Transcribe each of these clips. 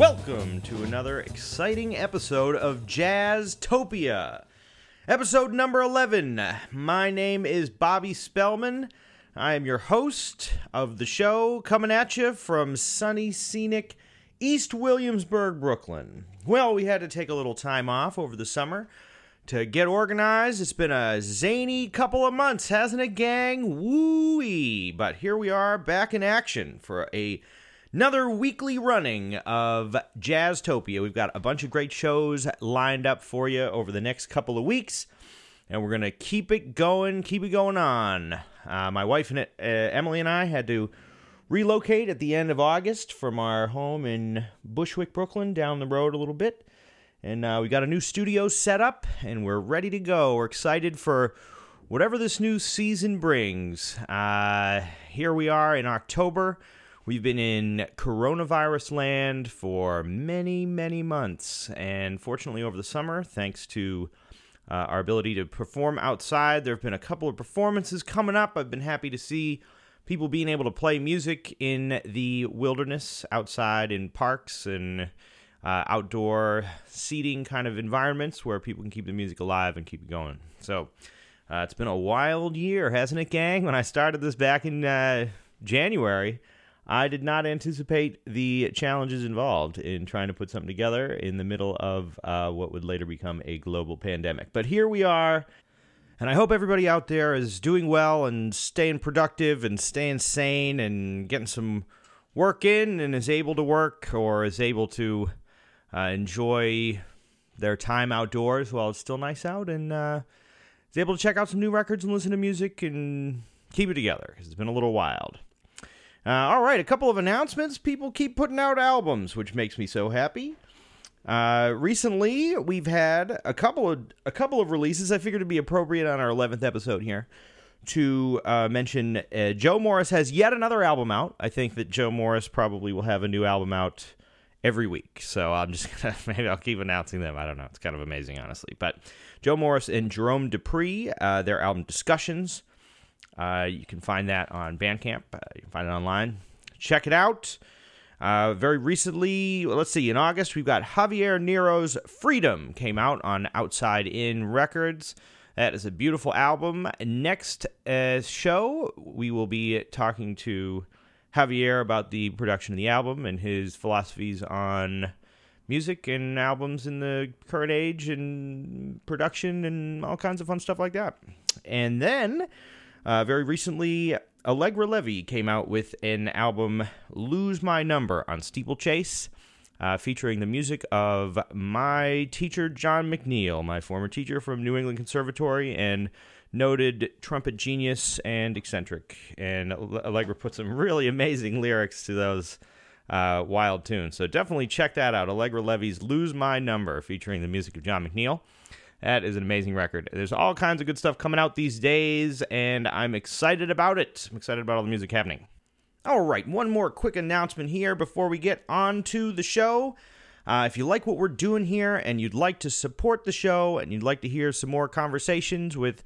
Welcome to another exciting episode of Jazztopia. Episode number 11. My name is Bobby Spellman. I am your host of the show, coming at you from sunny, scenic East Williamsburg, Brooklyn. Well, we had to take a little time off over the summer to get organized. It's been a zany couple of months, hasn't it, gang? Woo But here we are back in action for a another weekly running of Jazztopia. We've got a bunch of great shows lined up for you over the next couple of weeks, and we're going to keep it going, keep it going on. Uh, my wife and uh, Emily and I had to relocate at the end of August from our home in Bushwick, Brooklyn, down the road a little bit. And uh, we got a new studio set up, and we're ready to go. We're excited for whatever this new season brings. Uh, here we are in October. We've been in coronavirus land for many, many months. And fortunately, over the summer, thanks to uh, our ability to perform outside, there have been a couple of performances coming up. I've been happy to see people being able to play music in the wilderness outside in parks and uh, outdoor seating kind of environments where people can keep the music alive and keep it going. So uh, it's been a wild year, hasn't it, gang? When I started this back in uh, January, I did not anticipate the challenges involved in trying to put something together in the middle of uh, what would later become a global pandemic. But here we are. And I hope everybody out there is doing well and staying productive and staying sane and getting some work in and is able to work or is able to uh, enjoy their time outdoors while it's still nice out and uh, is able to check out some new records and listen to music and keep it together because it's been a little wild. Uh, all right, a couple of announcements. People keep putting out albums, which makes me so happy. Uh, recently, we've had a couple of a couple of releases. I figured it'd be appropriate on our eleventh episode here to uh, mention uh, Joe Morris has yet another album out. I think that Joe Morris probably will have a new album out every week. So I'm just gonna maybe I'll keep announcing them. I don't know. It's kind of amazing, honestly. But Joe Morris and Jerome Deupree, uh, their album Discussions. Uh, you can find that on Bandcamp. Uh, you can find it online. Check it out. Uh, very recently, let's see, in August, we've got Javier Nero's Freedom came out on Outside In Records. That is a beautiful album. Next uh, show, we will be talking to Javier about the production of the album and his philosophies on music and albums in the current age and production and all kinds of fun stuff like that. And then, uh, very recently, Allegra Levy came out with an album, Lose My Number, on Steeplechase, uh, featuring the music of my teacher, John McNeil, my former teacher from New England Conservatory and noted trumpet genius and eccentric. And Allegra put some really amazing lyrics to those uh, wild tunes. So definitely check that out. Allegra Levy's Lose My Number, featuring the music of John McNeil. That is an amazing record. There's all kinds of good stuff coming out these days, and I'm excited about it. I'm excited about all the music happening. All right, one more quick announcement here before we get on to the show. Uh, if you like what we're doing here and you'd like to support the show and you'd like to hear some more conversations with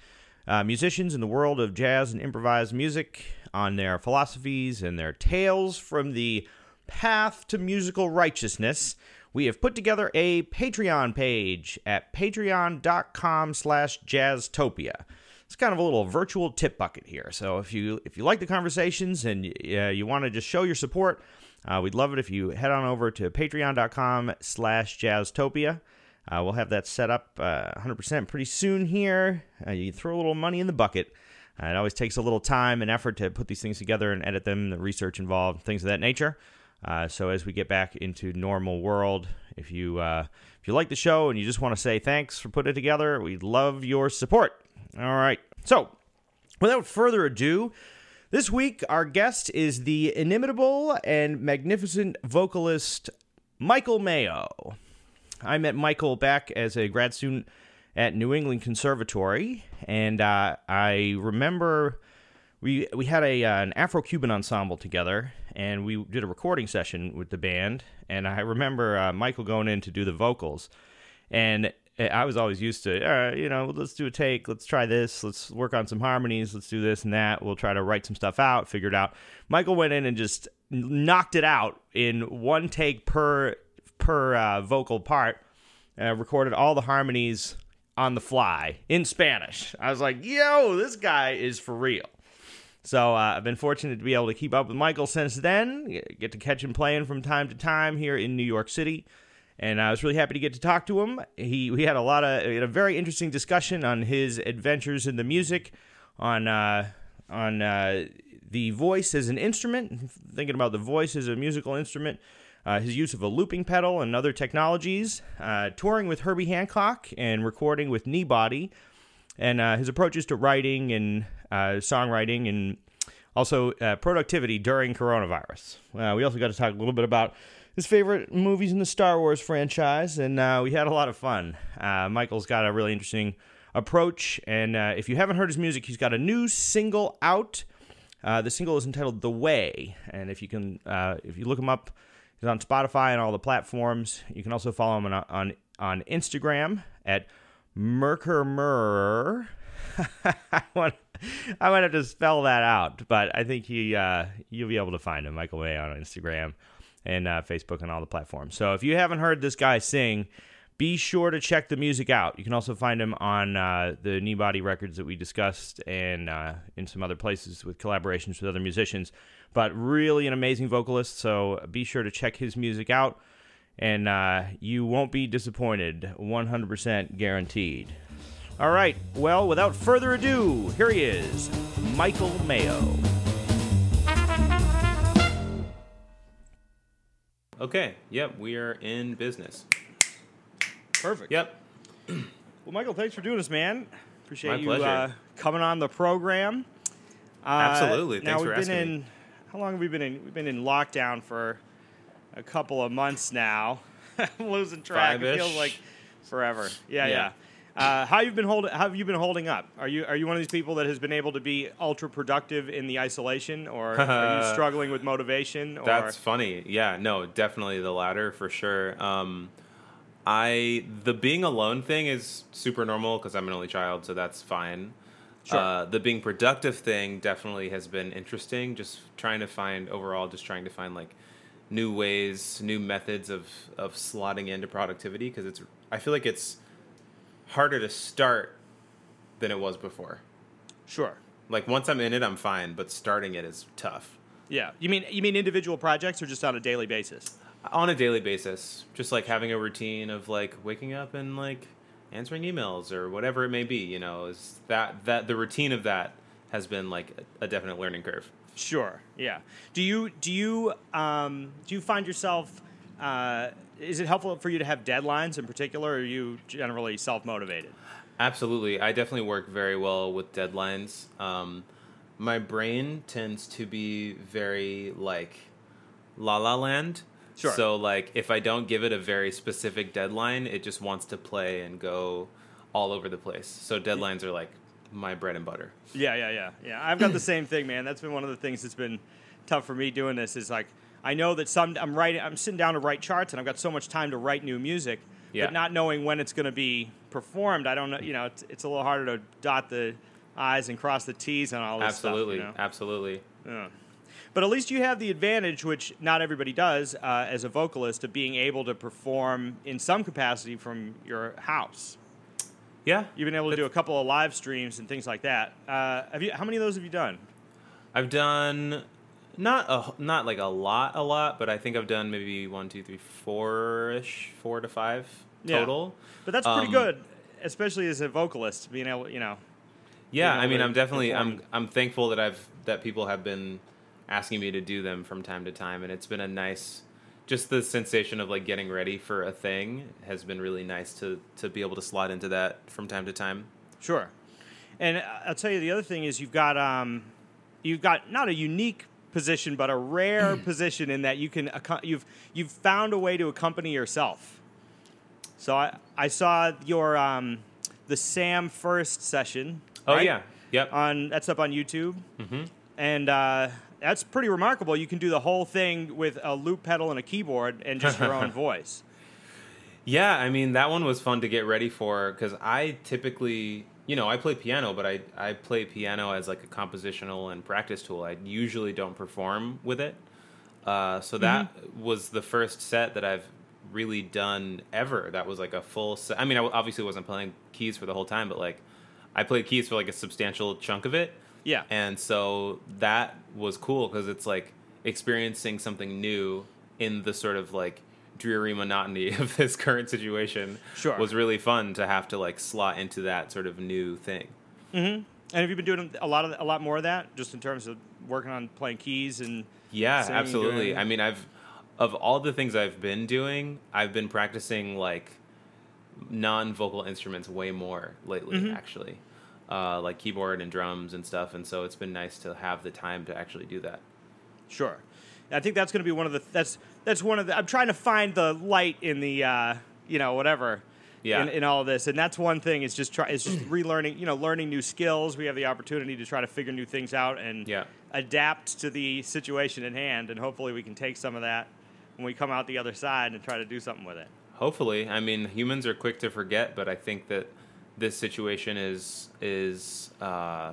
uh, musicians in the world of jazz and improvised music on their philosophies and their tales from the path to musical righteousness, we have put together a Patreon page at patreon.com slash jazztopia. It's kind of a little virtual tip bucket here. So if you if you like the conversations and uh, you want to just show your support, uh, we'd love it if you head on over to patreon.com slash jazztopia. Uh, we'll have that set up 100% uh, pretty soon here. Uh, you throw a little money in the bucket. Uh, it always takes a little time and effort to put these things together and edit them, the research involved, things of that nature. Uh, so as we get back into normal world, if you uh, if you like the show and you just want to say thanks for putting it together, we'd love your support. All right. So without further ado, this week our guest is the inimitable and magnificent vocalist Michael Mayo. I met Michael back as a grad student at New England Conservatory, and uh, I remember we we had a uh, an Afro Cuban ensemble together, and we did a recording session with the band. And I remember uh, Michael going in to do the vocals, and I was always used to, all right, you know, let's do a take, let's try this, let's work on some harmonies, let's do this and that. We'll try to write some stuff out, figure it out. Michael went in and just knocked it out in one take per per uh, vocal part. Uh, recorded all the harmonies on the fly in Spanish. I was like, yo, this guy is for real. So uh, I've been fortunate to be able to keep up with Michael since then. Get to catch him playing from time to time here in New York City, and I was really happy to get to talk to him. He we had a lot of a very interesting discussion on his adventures in the music, on uh, on uh, the voice as an instrument, thinking about the voice as a musical instrument. Uh, his use of a looping pedal and other technologies, uh, touring with Herbie Hancock and recording with Kneebody, and uh, his approaches to writing and Uh, songwriting and also uh, productivity during coronavirus. Uh, we also got to talk a little bit about his favorite movies in the Star Wars franchise, and uh, we had a lot of fun. Uh, Michael's got a really interesting approach, and if you haven't heard his music, he's got a new single out. the single is entitled "The Way," and if you can, if you look him up He's on Spotify and all the platforms. You can also follow him on on, on Instagram at Merkermer. I want I might have to spell that out, but I think he uh, you'll be able to find him, Michael Mayo, on Instagram and uh, Facebook and all the platforms. So if you haven't heard this guy sing, be sure to check the music out. You can also find him on uh, the Kneebody records that we discussed and uh, in some other places with collaborations with other musicians but really an amazing vocalist. So be sure to check his music out, and uh, you won't be disappointed. 100% guaranteed. All right, well, without further ado, here he is, Michael Mayo. Okay, yep, we are in business. Perfect. Yep. Well, Michael, thanks for doing this, man. Appreciate My you uh, coming on the program. Uh, Absolutely. now Thanks we've for been asking in. me. How long have we been in? We've been in lockdown for a couple of months now. I'm losing track. Five-ish. feels like forever. Yeah, yeah. Uh, how you've been holding? How have you been holding up? Are you are you one of these people that has been able to be ultra productive in the isolation, or are you struggling with motivation? Or That's funny. Yeah, no, definitely the latter for sure. Um, I the being alone thing is super normal because I'm an only child, so that's fine. Sure. Uh, the being productive thing definitely has been interesting. Just trying to find overall, just trying to find like new ways, new methods of of slotting into productivity because it's. I feel like it's harder to start than it was before. sure. Like once I'm in it, I'm fine, but starting it is tough. Yeah. You mean you mean individual projects or just on a daily basis? on a daily basis just like having a routine of like waking up and like answering emails or whatever it may be you know is that that the routine of that has been like a, definite learning curve Sure. Yeah. Do you do you um, do you find yourself? Uh, is it helpful for you to have deadlines in particular, or are you generally self motivated? absolutely i definitely work very well with deadlines um, my brain tends to be very like la la land Sure. so like if i don't give it a very specific deadline it just wants to play and go all over the place so deadlines are like my bread and butter Yeah, yeah, yeah, yeah. I've got the same thing, man. That's been one of the things that's been tough for me doing this. Is like I know that some I'm writing, I'm sitting down to write charts, and I've got so much time to write new music, Yeah. but not knowing when it's going to be performed, I don't know. You know, it's, it's a little harder to dot the i's and cross the t's and all this absolutely stuff. you know? absolutely Yeah. But at least you have the advantage, which not everybody does, uh, as a vocalist, of being able to perform in some capacity from your house. yeah You've been able to do a couple of live streams and things like that. Uh, have you? How many of those have you done? I've done not a not like a lot, a lot, but I think I've done maybe one, two, three, four ish, four to five Yeah. total. But that's pretty Um, good, especially as a vocalist, being able, you know. Yeah, I mean, I'm definitely perform. I'm I'm thankful that I've that people have been asking me to do them from time to time, and it's been a nice. Just the sensation of like getting ready for a thing has been really nice to to be able to slot into that from time to time. Sure. And I'll tell you the other thing is you've got um, you've got not a unique position, but a rare position in that you can you've you've found a way to accompany yourself. So I I saw your um, the Sam First session. Oh right? yeah, yep. on that's up on YouTube, Mm-hmm. and uh, that's pretty remarkable. You can do the whole thing with a loop pedal and a keyboard and just your own voice. Yeah, I mean that one was fun to get ready for because I typically, you know, I play piano, but I I play piano as like a compositional and practice tool. I usually don't perform with it, uh, so that was the first set that I've really done ever. That was like a full. Se- I mean, I obviously wasn't playing keys for the whole time, but like I played keys for like a substantial chunk of it. Yeah. And so that was cool because it's like experiencing something new in the sort of like dreary monotony of this current situation. Sure. Was really fun to have to like slot into that sort of new thing. And have you been doing a lot of a lot more of that, just in terms of working on playing keys and? Yeah, singing, absolutely. doing- I mean, I've of all the things I've been doing, I've been practicing like non-vocal instruments way more lately, Mm-hmm. actually, uh, like keyboard and drums and stuff. And so it's been nice to have the time to actually do that. Sure. I think that's going to be one of the that's that's one of the. I'm trying to find the light in the uh, you know whatever. Yeah. In, in all of this, and that's one thing is just try is just relearning. You know, learning new skills. We have the opportunity to try to figure new things out and Yeah. adapt to the situation in hand, and hopefully we can take some of that when we come out the other side and try to do something with it. Hopefully, I mean, humans are quick to forget, but I think that this situation is is uh,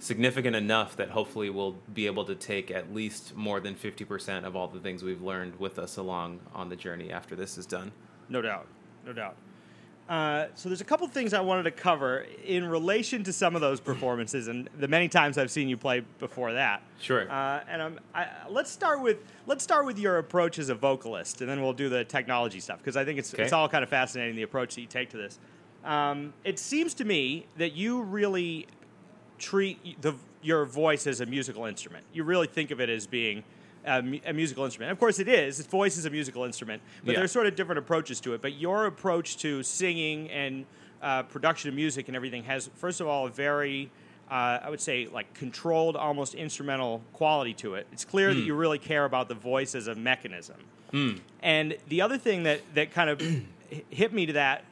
significant enough that hopefully we'll be able to take at least more than fifty percent of all the things we've learned with us along on the journey after this is done. No doubt, no doubt. Uh, so there's a couple things I wanted to cover in relation to some of those performances and the many times I've seen you play before that. Sure. Uh, and I'm, I, let's start with let's start with your approach as a vocalist, and then we'll do the technology stuff because I think it's Okay. it's all kind of fascinating the approach that you take to this. Um, it seems to me that you really treat the your voice as a musical instrument. You really think of it as being a, a musical instrument. Of course, it is. Its voice is a musical instrument, but Yeah. there's sort of different approaches to it. But your approach to singing and uh, production of music and everything has, first of all, a very uh, I would say like controlled, almost instrumental quality to it. It's clear that you really care about the voice as a mechanism. And the other thing that that kind of hit me to that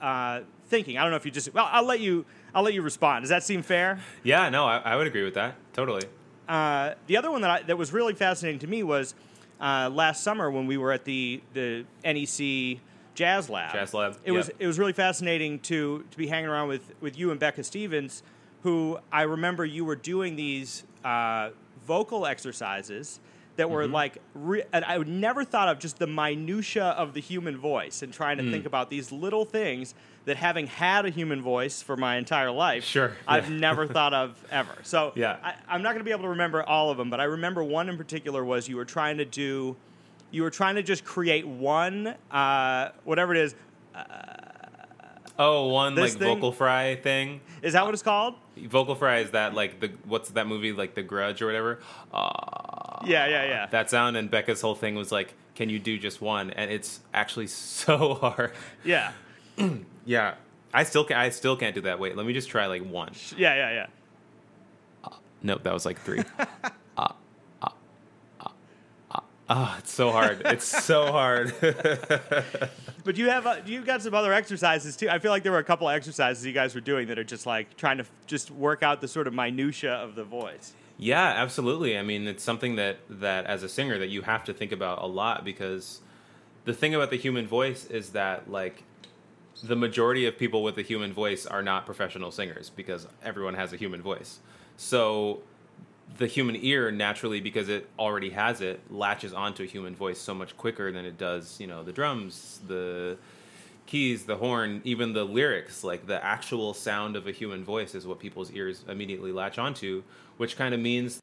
uh, thinking, I don't know if you just well, I'll let you I'll let you respond. Does that seem fair? yeah, no, I, I would agree with that. Totally. Uh, the other one that I, that was really fascinating to me was uh, last summer when we were at the the NEC Jazz Lab. Jazz Lab, It was it was really fascinating to to be hanging around with with you and Becca Stevens, who I remember you were doing these uh, vocal exercises that were Mm-hmm. like re- and I would never thought of just the minutia of the human voice and trying to Mm. think about these little things that having had a human voice for my entire life, Sure, I've yeah. never thought of ever. So Yeah. I, I'm not going to be able to remember all of them, but I remember one in particular was you were trying to do, you were trying to just create one, uh, whatever it is. Oh, one like thing- vocal fry thing. Is that what it's called? Vocal fry is that like the what's that movie like The Grudge or whatever? Uh, Yeah, yeah, yeah. that sound and Becca's whole thing was like, can you do just one? And it's actually so hard. yeah, Yeah, I still can. I still can't do that. Wait, let me just try like one. yeah, yeah, yeah. Nope, that was like three. Ah, ah, ah, ah. It's so hard. It's so hard. But you have uh, you got some other exercises too. I feel like there were a couple of exercises you guys were doing that are just like trying to f- just work out the sort of minutia of the voice. Yeah, absolutely. I mean, it's something that that as a singer that you have to think about a lot because the thing about the human voice is that like the majority of people with a human voice are not professional singers because everyone has a human voice. So the human ear naturally because it already has it latches onto a human voice so much quicker than it does, you know, the drums, the keys, the horn, even the lyrics, like the actual sound of a human voice is what people's ears immediately latch onto, which kind of means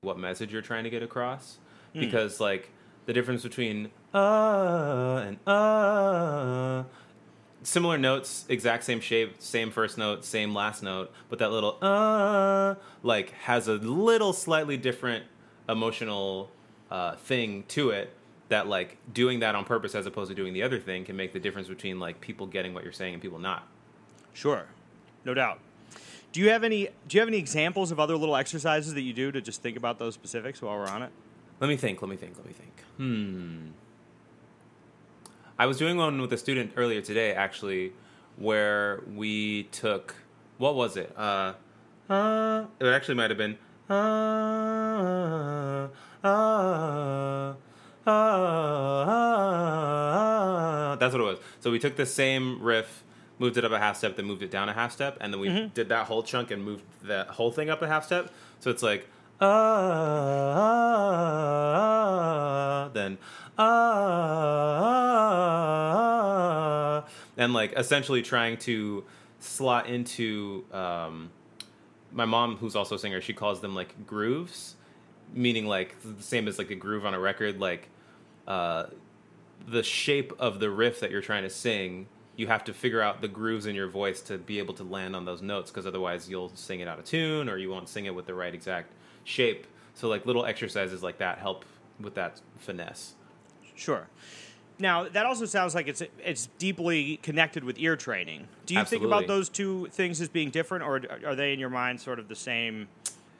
what message you're trying to get across. Because like the difference between uh and uh similar notes, exact same shape, same first note, same last note, but that little uh like has a little slightly different emotional uh, thing to it that like doing that on purpose as opposed to doing the other thing can make the difference between like people getting what you're saying and people not. Sure, no doubt. Do you have any Do you have any examples of other little exercises that you do to just think about those specifics while we're on it? Let me think, let me think, let me think. Hmm. I was doing one with a student earlier today, actually, where we took what was it? Uh, uh it actually might have been uh, uh, uh, that's what it was. So we took the same riff, moved it up a half step, then moved it down a half step, and then we did that whole chunk and moved that whole thing up a half step. So it's like ah, then ah, and like essentially trying to slot into um, my mom, who's also a singer. She calls them like grooves, meaning like the same as like a groove on a record, like. Uh, the shape of the riff that you're trying to sing, you have to figure out the grooves in your voice to be able to land on those notes because otherwise you'll sing it out of tune or you won't sing it with the right exact shape. So like little exercises like that help with that finesse. Sure. Now that also sounds like it's it's deeply connected with ear training. Do you Absolutely. think about those two things as being different, or are they in your mind sort of the same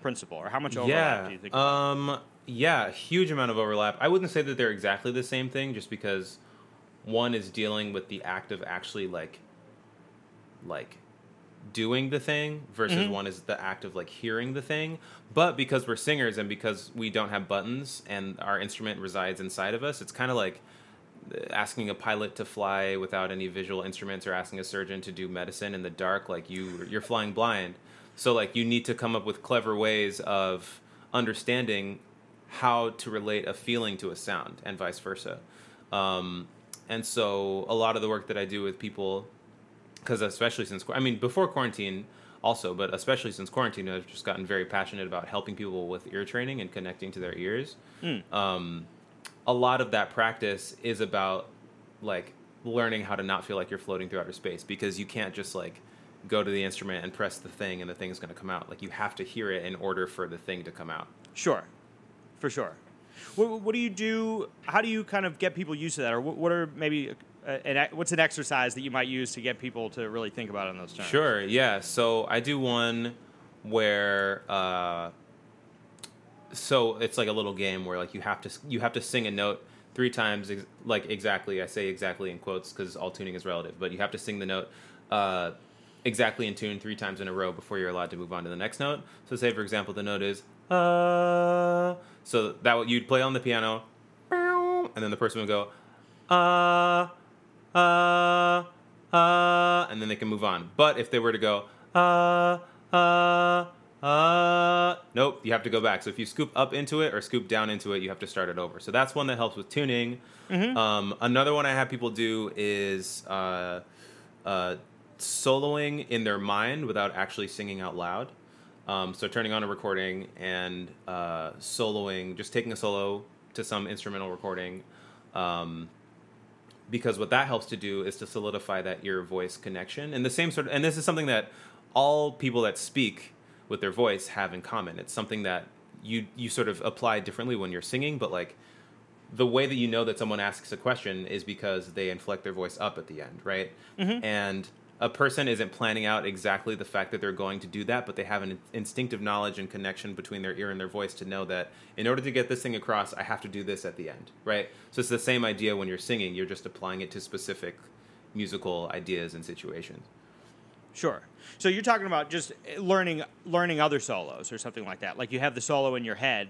principle, or how much overlap yeah. do you think? Um, yeah, huge amount of overlap. I wouldn't say that they're exactly the same thing, just because one is dealing with the act of actually like, like, doing the thing versus mm-hmm. one is the act of like hearing the thing. But because we're singers and because we don't have buttons and our instrument resides inside of us, it's kind of like asking a pilot to fly without any visual instruments or asking a surgeon to do medicine in the dark. Like you, you're flying blind. So like you need to come up with clever ways of understanding how to relate a feeling to a sound and vice versa. Um, and so a lot of the work that I do with people, because especially since I mean before quarantine also, but especially since quarantine, I've just gotten very passionate about helping people with ear training and connecting to their ears. Mm. Um, a lot of that practice is about like learning how to not feel like you're floating through outer space because you can't just like go to the instrument and press the thing and the thing's going to come out. Like you have to hear it in order for the thing to come out. Sure for sure. What, what, do you do? How do you kind of get people used to that, or what, what are maybe an, what's an exercise that you might use to get people to really think about it in those terms? Sure. Yeah. So I do one where. Uh, so it's like a little game where like you have to you have to sing a note three times ex- like exactly i say exactly in quotes because all tuning is relative but you have to sing the note uh, exactly in tune three times in a row before you're allowed to move on to the next note so say for example the note is uh, so that what you'd play on the piano, and then the person would go, uh, uh, uh, and then they can move on. But if they were to go, uh, uh, uh, nope, you have to go back. So if you scoop up into it or scoop down into it, you have to start it over. So that's one that helps with tuning. Mm-hmm. Um, another one I have people do is uh, uh, soloing in their mind without actually singing out loud. Um, so turning on a recording and uh, soloing, just taking a solo to some instrumental recording, um, because what that helps to do is to solidify that ear voice connection. And the same sort of, and this is something that all people that speak with their voice have in common. It's something that you you sort of apply differently when you're singing, but like the way that you know that someone asks a question is because they inflect their voice up at the end, right? Mm-hmm. And a person isn't planning out exactly the fact that they're going to do that, but they have an instinctive knowledge and connection between their ear and their voice to know that in order to get this thing across, I have to do this at the end, right? So it's the same idea when you're singing, you're just applying it to specific musical ideas and situations. Sure. So you're talking about just learning learning other solos or something like that. Like you have the solo in your head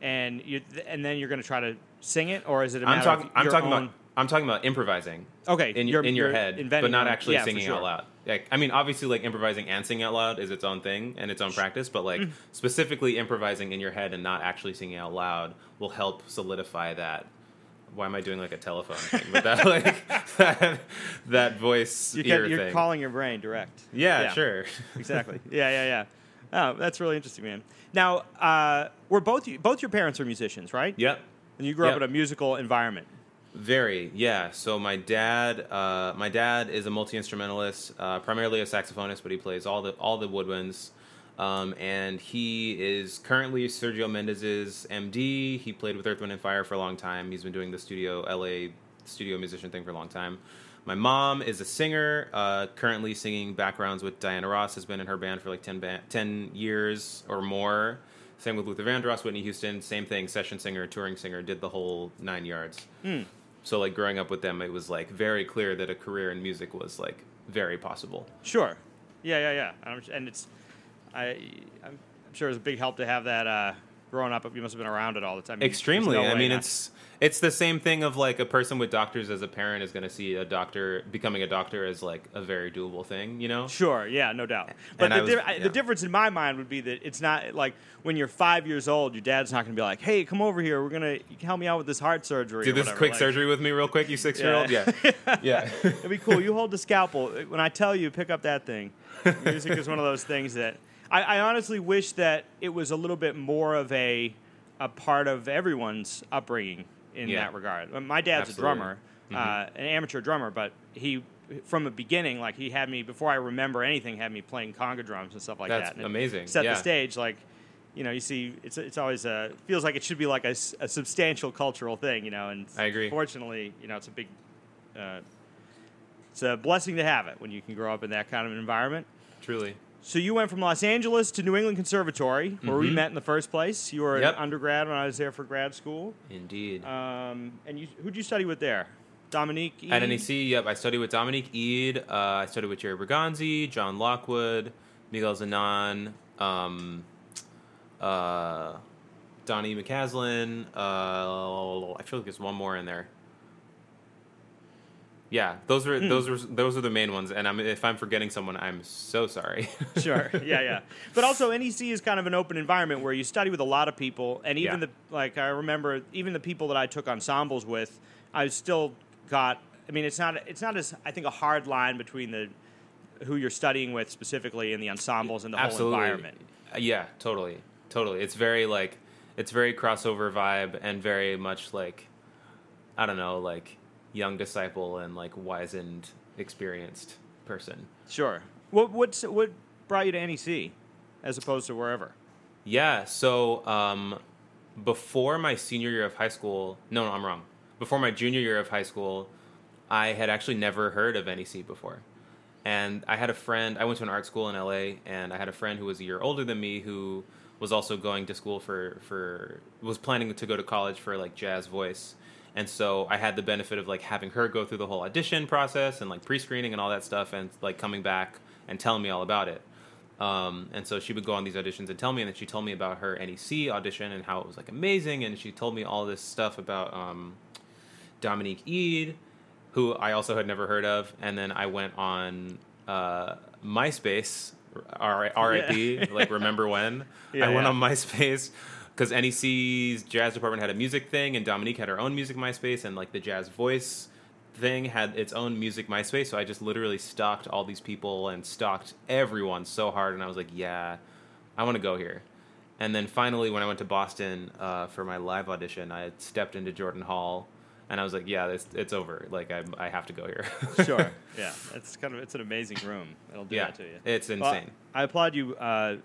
and you and then you're going to try to sing it or is it a matter I'm talking I'm talking own... about I'm talking about improvising. Okay, in your in your head, but not actually yeah, singing sure. out loud. Like, I mean, obviously, like improvising and singing out loud is its own thing and its own practice. But like mm. specifically improvising in your head and not actually singing out loud will help solidify that. Why am I doing like a telephone thing? But that like that, that voice you ear you're thing. calling your brain direct. Yeah, sure. exactly. Yeah, yeah, yeah. Oh, that's really interesting, man. Now, uh, we're both both your parents are musicians, right? Yep. And you grew yep. up in a musical environment. Very, yeah. So my dad, uh, my dad is a multi instrumentalist, uh, primarily a saxophonist, but he plays all the all the woodwinds. Um, and he is currently Sergio Mendes's MD. He played with Earth, Wind, and Fire for a long time. He's been doing the studio LA studio musician thing for a long time. My mom is a singer, uh, currently singing backgrounds with Diana Ross. Has been in her band for like 10, ba- 10 years or more. Same with Luther Vandross, Whitney Houston. Same thing, session singer, touring singer, did the whole nine yards. Mm so like growing up with them, it was like very clear that a career in music was like very possible. Sure. Yeah, yeah, yeah. And it's I I'm sure it was a big help to have that uh, growing up, you must have been around it all the time. Extremely. no I mean, not- it's it's the same thing of like a person with doctors as a parent is going to see a doctor becoming a doctor as like a very doable thing, you know? Sure, yeah, no doubt. But the, was- di- yeah. the difference in my mind would be that it's not like when you're five years old, your dad's not going to be like, "Hey, come over here. We're gonna help me out with this heart surgery." Do this whatever. quick Like, surgery with me real quick, you six year old. Yeah. Yeah, yeah. It'd be cool. You hold the scalpel. When I tell you, pick up that thing. Music is one of those things that I, I honestly wish that it was a little bit more of a a part of everyone's upbringing in Yeah. that regard. My dad's Absolutely. a drummer, uh, an amateur drummer, but he from the beginning, like he had me before I remember anything, had me playing conga drums and stuff like That's that. And amazing. Set Yeah. the stage like. You know, you see, it's it's always uh feels like it should be like a, a substantial cultural thing, you know. And I agree. Fortunately, you know, it's a big uh, it's a blessing to have it when you can grow up in that kind of environment. Truly. So you went from Los Angeles to New England Conservatory, where we Mhm. met in the first place. You were Yep. an undergrad when I was there for grad school. Indeed. Um, and you, who'd you study with there? Dominique. At NEC, yep, I studied with Dominique Eade. Uh, I studied with Jerry Bergonzi, John Lockwood, Miguel Zenón, um, uh, Donny McCaslin. Uh, I feel like there's one more in there. Yeah, those are those are those are the main ones. And I'm, if I'm forgetting someone, I'm so sorry. sure. Yeah, yeah. But also, NEC is kind of an open environment where you study with a lot of people, and even Yeah. the like I remember, even the people that I took ensembles with, I still got. I mean, it's not it's not as I think a hard line between the who you're studying with specifically and the ensembles and the whole environment. Uh, Yeah, totally, totally. It's very like it's very crossover vibe and very much like I don't know, like young disciple and like wizened, experienced person. Sure. What what's what brought you to NEC as opposed to wherever? Yeah. So um, before my senior year of high school, no, no, I'm wrong. Before my junior year of high school, I had actually never heard of NEC before. And I had a friend, I went to an art school in LA, and I had a friend who was a year older than me who was also going to school for, for was planning to go to college for like jazz voice. And so I had the benefit of like having her go through the whole audition process and like pre screening and all that stuff, and like coming back and telling me all about it. Um, and so she would go on these auditions and tell me, and then she told me about her NEC audition and how it was like amazing, and she told me all this stuff about um, Dominique Eade, who I also had never heard of, and then I went on uh, MySpace, R- RIP, like remember when? Yeah, I went yeah. on MySpace because NEC's jazz department had a music thing, and Dominique had her own music MySpace, and like the jazz voice thing had its own music MySpace. So I just literally stalked all these people and stalked everyone so hard, and I was like, yeah, I want to go here. And then finally, when I went to Boston uh, for my live audition, I had stepped into Jordan Hall, and I was like, yeah, it's, it's over. Like I, I have to go here. Sure. yeah. It's kind of it's an amazing room. It'll do yeah, that to you. it's Well, insane. I applaud you uh,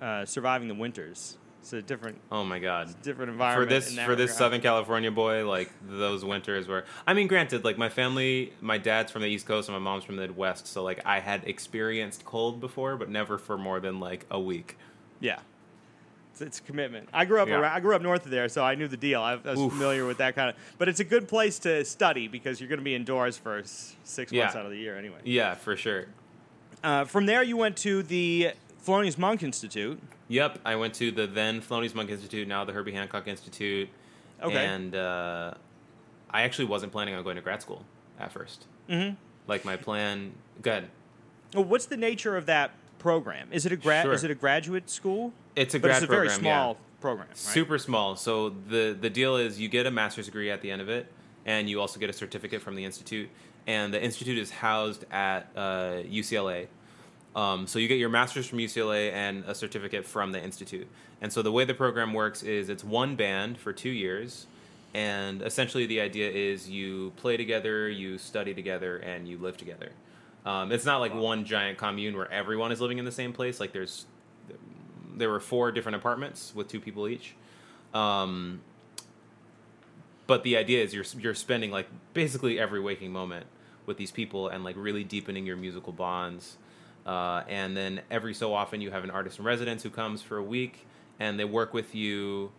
uh, surviving the winters. It's a different oh my god. different environment. for this for this. Southern California boy, like those winters were. I mean, granted, like my family, my dad's from the East Coast and my mom's from the Midwest, so like I had experienced cold before, but never for more than like a week. Yeah. It's, it's a commitment. I grew up Yeah. around, I grew up north of there, so I knew the deal. I, I was Oof. familiar with that kind of. But it's a good place to study because you're going to be indoors for six months out of the year anyway. Yeah, for sure. Uh, from there, you went to the Thelonious Monk Institute. Yep, I went to the then Thelonious Monk Institute, now the Herbie Hancock Institute. Okay. And uh, I actually wasn't planning on going to grad school at 1st Mhm. Like my plan. Good. Well, what's the nature of that program? Is it a grad? Sure. Is it a graduate school? It's a but grad it's a very program, yeah. small program. Right? Super small. So the the deal is you get a master's degree at the end of it, and you also get a certificate from the institute. And the institute is housed at uh, UCLA. Um, so you get your master's from UCLA and a certificate from the institute. And so the way the program works is it's one band for two years, and essentially the idea is you play together, you study together, and you live together. Um, it's not like one giant commune where everyone is living in the same place. Like there's there were four different apartments with two people each. Um, but the idea is you're you're spending like basically every waking moment with these people and like really deepening your musical bonds. Uh, and then every so often you have an artist in residence who comes for a week and they work with you.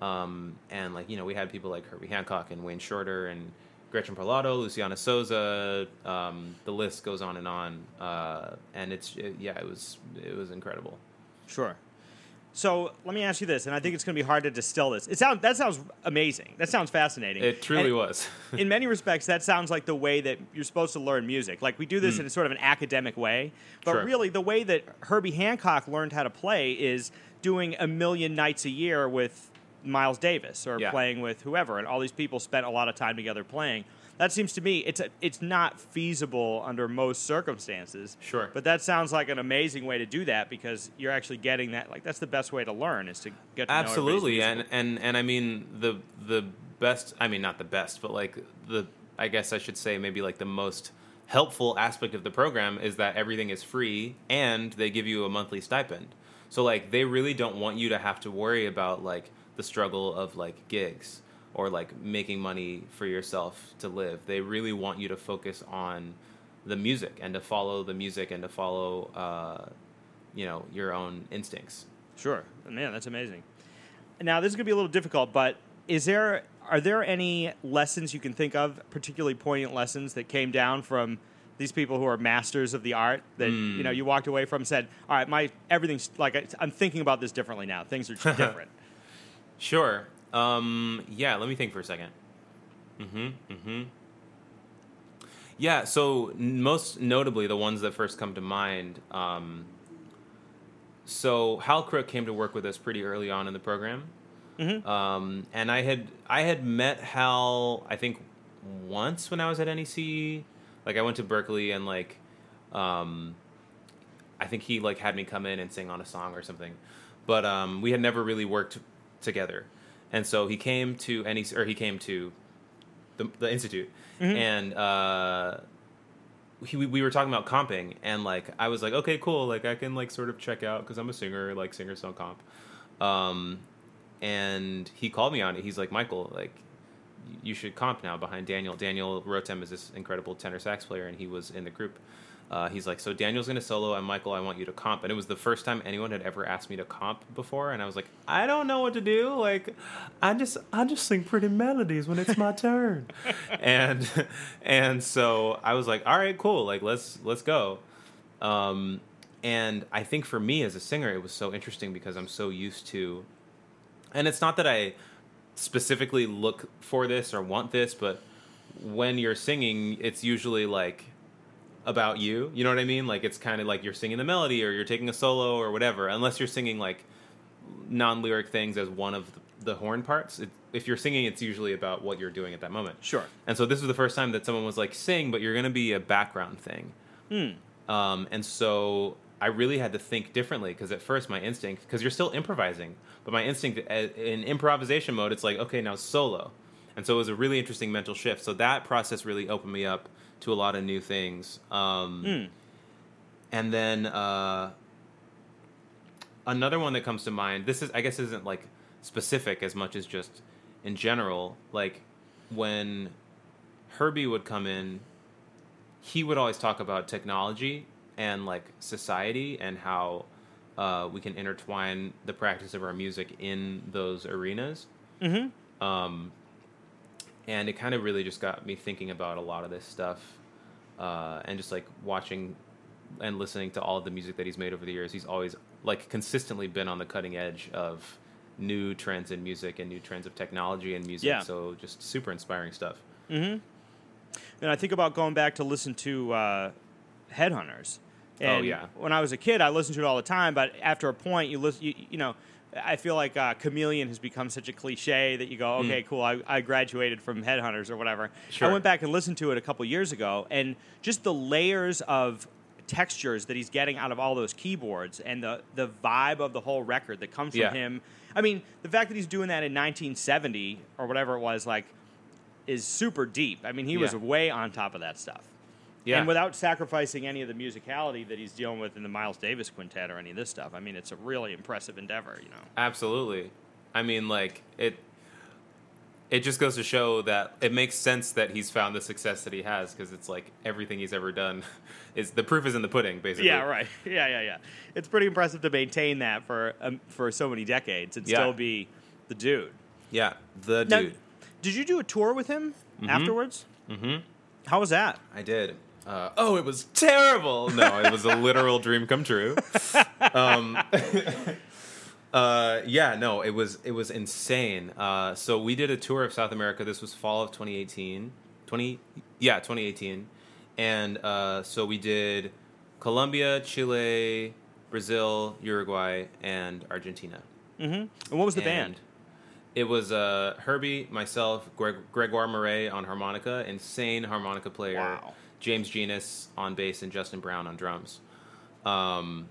Um, and like you know we had people like Herbie Hancock and Wayne Shorter and Gretchen Parlato, Luciana Souza. Um, the list goes on and on. Uh, and it's it, yeah, it was it was incredible. Sure. So let me ask you this, and I think it's going to be hard to distill this. It sounds that sounds amazing. That sounds fascinating. It truly And was. in many respects, that sounds like the way that you're supposed to learn music. Like we do this hmm. in a sort of an academic way, but. Sure. really the way that Herbie Hancock learned how to play is doing a million nights a year with Miles Davis or Yeah. playing with whoever, and all these people spent a lot of time together playing. That seems to me it's a, it's not feasible under most circumstances. Sure. But that sounds like an amazing way to do that because you're actually getting that. Like that's the best way to learn is to get to absolutely and and and i mean the the best i mean not the best but like the i guess i should say maybe like the most helpful aspect of the program is that everything is free and they give you a monthly stipend so like they really don't want you to have to worry about like the struggle of like gigs or like making money for yourself to live they really want you to focus on the music and to follow the music and to follow uh, you know your own instincts Sure, man, that's amazing. Now this is gonna be a little difficult, but is there are there any lessons you can think of, particularly poignant lessons that came down from these people who are masters of the art that you know you walked away from and said, all right, my everything's like I- I'm thinking about this differently now. Things are different. Sure. Um, yeah, let me think for a second. Mm-hmm. Mm-hmm. Yeah, so most notably, the ones that first come to mind. Um, so Hal Crook came to work with us pretty early on in the program, um, and I had I had met Hal I think once when I was at NEC. Like I went to Berklee and like, um, I think he like had me come in and sing on a song or something, but um, we had never really worked together, and so he came to NEC or he came to the, the institute, and uh, he, we, we were talking about comping, and like I was like, okay, cool, like I can like sort of check out because I'm a singer, like singer song comp, um, and he called me on it. He's like, Michael, like you should comp now behind Daniel. Daniel Rotem is this incredible tenor sax player, and he was in the group. Uh, he's like, so Daniel's gonna solo, and Michael, I want you to comp. And it was the first time anyone had ever asked me to comp before, and I was like, I don't know what to do. Like, I just, I just sing pretty melodies when it's my turn. and, and so I was like, all right, cool. Like, let's, let's go. Um, and I think for me as a singer, it was so interesting because I'm so used to, and it's not that I specifically look for this or want this, but when you're singing, it's usually like about you. You know what I mean? Like it's kind of like you're singing the melody or you're taking a solo or whatever. Unless you're singing like non-lyric things as one of the horn parts. It, if you're singing, it's usually about what you're doing at that moment. Sure. And so this was the first time that someone was like, "Sing, but you're going to be a background thing." Hmm. Um, and so I really had to think differently because at first my instinct, because you're still improvising, but my instinct uh, in improvisation mode, it's like, okay, now solo. And so it was a really interesting mental shift. So that process really opened me up to a lot of new things. Um, And then uh, another one that comes to mind. This is, I guess, isn't like specific as much as just in general. Like when Herbie would come in, he would always talk about technology and like society and how uh, we can intertwine the practice of our music in those arenas. Mm-hmm. Um, and it kind of really just got me thinking about a lot of this stuff uh, and just like watching and listening to all of the music that he's made over the years. He's always like consistently been on the cutting edge of new trends in music and new trends of technology and music. Yeah. So just super inspiring stuff. Hmm. And I think about going back to listen to uh, Headhunters. And Oh, yeah. When I was a kid, I listened to it all the time. But after a point, you listen. You, you know, I feel like uh, Chameleon has become such a cliche that you go, okay, cool. I, I graduated from Headhunters or whatever. Sure. I went back and listened to it a couple years ago, and just the layers of textures that he's getting out of all those keyboards and the the vibe of the whole record that comes from Yeah. him. I mean, the fact that he's doing that in 1970 or whatever it was, like, is super deep. I mean, he was way on top of that stuff. Yeah. And without sacrificing any of the musicality that he's dealing with in the Miles Davis quintet or any of this stuff. I mean, it's a really impressive endeavor, you know. Absolutely. I mean, like it. It just goes to show that it makes sense that he's found the success that he has because it's like everything he's ever done is the proof is in the pudding, basically. Yeah, right. Yeah, yeah, yeah. It's pretty impressive to maintain that for um, for so many decades and Yeah. still be the dude. Yeah, the Now, dude. did you do a tour with him afterwards? Mm-hmm. How was that? I did. Uh, oh, it was terrible. No, it was a literal dream come true. Um, Uh, yeah, no, it was it was insane. Uh, so we did a tour of South America. This was fall of 2018. 20 yeah, 2018. And uh, so we did Colombia, Chile, Brazil, Uruguay, and Argentina. Mm-hmm. And what was the And band? It was uh, Herbie, myself, Greg, Gregoire Maret on harmonica, insane harmonica player, Wow. James Genus on bass, and Justin Brown on drums. Um,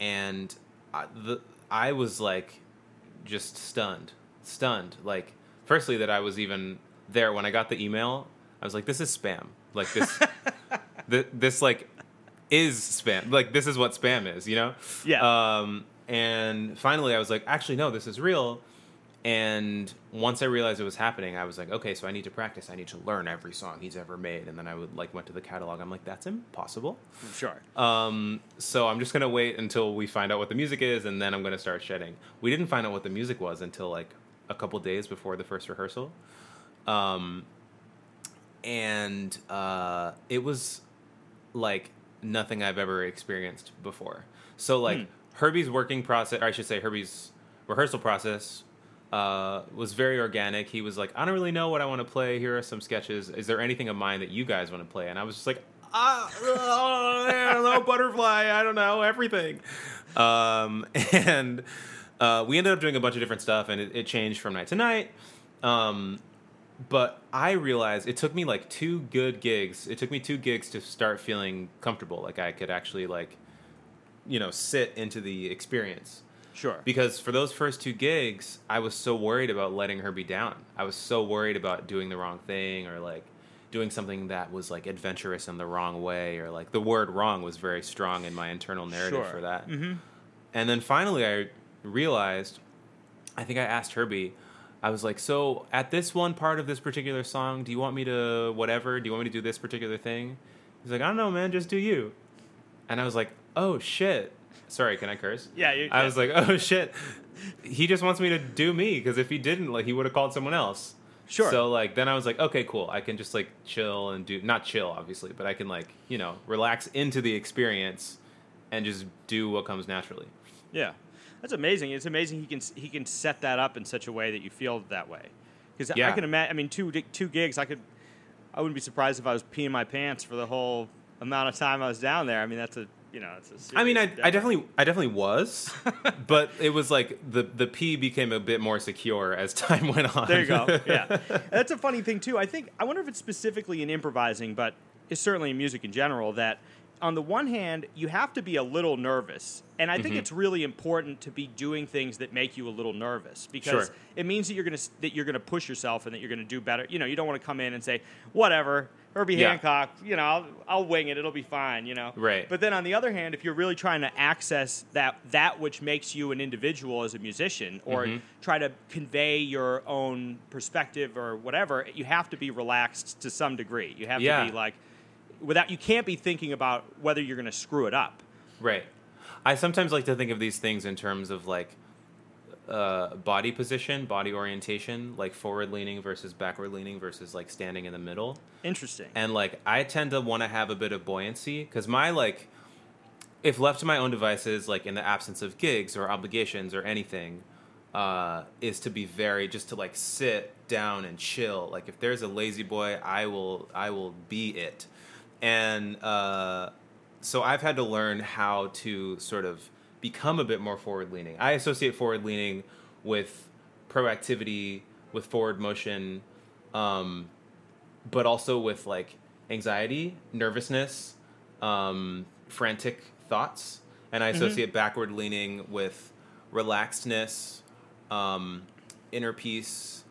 and I, the, I was like, just stunned, stunned. Like, firstly, that I was even there when I got the email. I was like, this is spam. Like this, th- this like is spam. Like this is what spam is, you know? Yeah. Um, and finally, I was like, actually, no, this is real. And once I realized it was happening, I was like, okay, so I need to practice. I need to learn every song he's ever made. And then I would like went to the catalog. I'm like, that's impossible. Sure. Um, so I'm just gonna wait until we find out what the music is, and then I'm gonna start shedding. We didn't find out what the music was until like a couple days before the first rehearsal, um, and uh, it was like nothing I've ever experienced before. So like Hmm. Herbie's working process, or I should say Herbie's rehearsal process. Uh, was very organic. He was like, I don't really know what I want to play. Here are some sketches. Is there anything of mine that you guys want to play? And I was just like, ah, oh, I don't know, butterfly. I don't know everything. Um, and uh, we ended up doing a bunch of different stuff, and it, it changed from night to night. Um, but I realized it took me like two good gigs. It took me two gigs to start feeling comfortable, like I could actually like, you know, sit into the experience Sure. because for those first two gigs i was so worried about letting Herbie down i was so worried about doing the wrong thing or like doing something that was like adventurous in the wrong way or like the word wrong was very strong in my internal narrative Sure. for that Mhm. and then finally i realized i think i asked herbie i was like so at this one part of this particular song do you want me to whatever do you want me to do this particular thing he's like i don't know man just do you and i was like oh shit sorry can i curse Yeah, you- I yeah. was like, oh shit. He just wants me to do me because if he didn't, like, he would have called someone else. Sure. So like, then I was like, okay, cool. I can just like chill and do not chill, obviously, but I can like you know relax into the experience and just do what comes naturally. Yeah, that's amazing. It's amazing he can he can set that up in such a way that you feel that way. Because I can imagine. I mean, two two gigs. I could. I wouldn't be surprised if I was peeing my pants for the whole amount of time I was down there. I mean, that's a you know, it's a. I mean, I, I definitely I definitely was, but it was like the the P became a bit more secure as time went on. There you go. Yeah, that's a funny thing too. I think I wonder if it's specifically in improvising, but it's certainly in music in general that. On the one hand, you have to be a little nervous, and I Mm-hmm. think it's really important to be doing things that make you a little nervous because Sure. it means that you're gonna that you're gonna push yourself and that you're gonna do better. You know, you don't want to come in and say whatever, Herbie Yeah. Hancock. You know, I'll, I'll wing it. It'll be fine. You know, Right. But then on the other hand, if you're really trying to access that that which makes you an individual as a musician, or Mm-hmm. try to convey your own perspective or whatever, you have to be relaxed to some degree. You have Yeah. to be like, without you can't be thinking about whether you're going to screw it up. Right. I sometimes like to think of these things in terms of like uh, body position, body orientation, like forward leaning versus backward leaning versus like standing in the middle. Interesting. And like I tend to want to have a bit of buoyancy because my like, if left to my own devices, like in the absence of gigs or obligations or anything, uh, is to be very just to like sit down and chill. Like if there's a lazy boy, I will I will be it. And uh, so I've had to learn how to sort of become a bit more forward leaning. I associate forward leaning with proactivity, with forward motion, um, but also with like anxiety, nervousness, um, frantic thoughts. And I associate backward leaning with relaxedness, um, inner peace,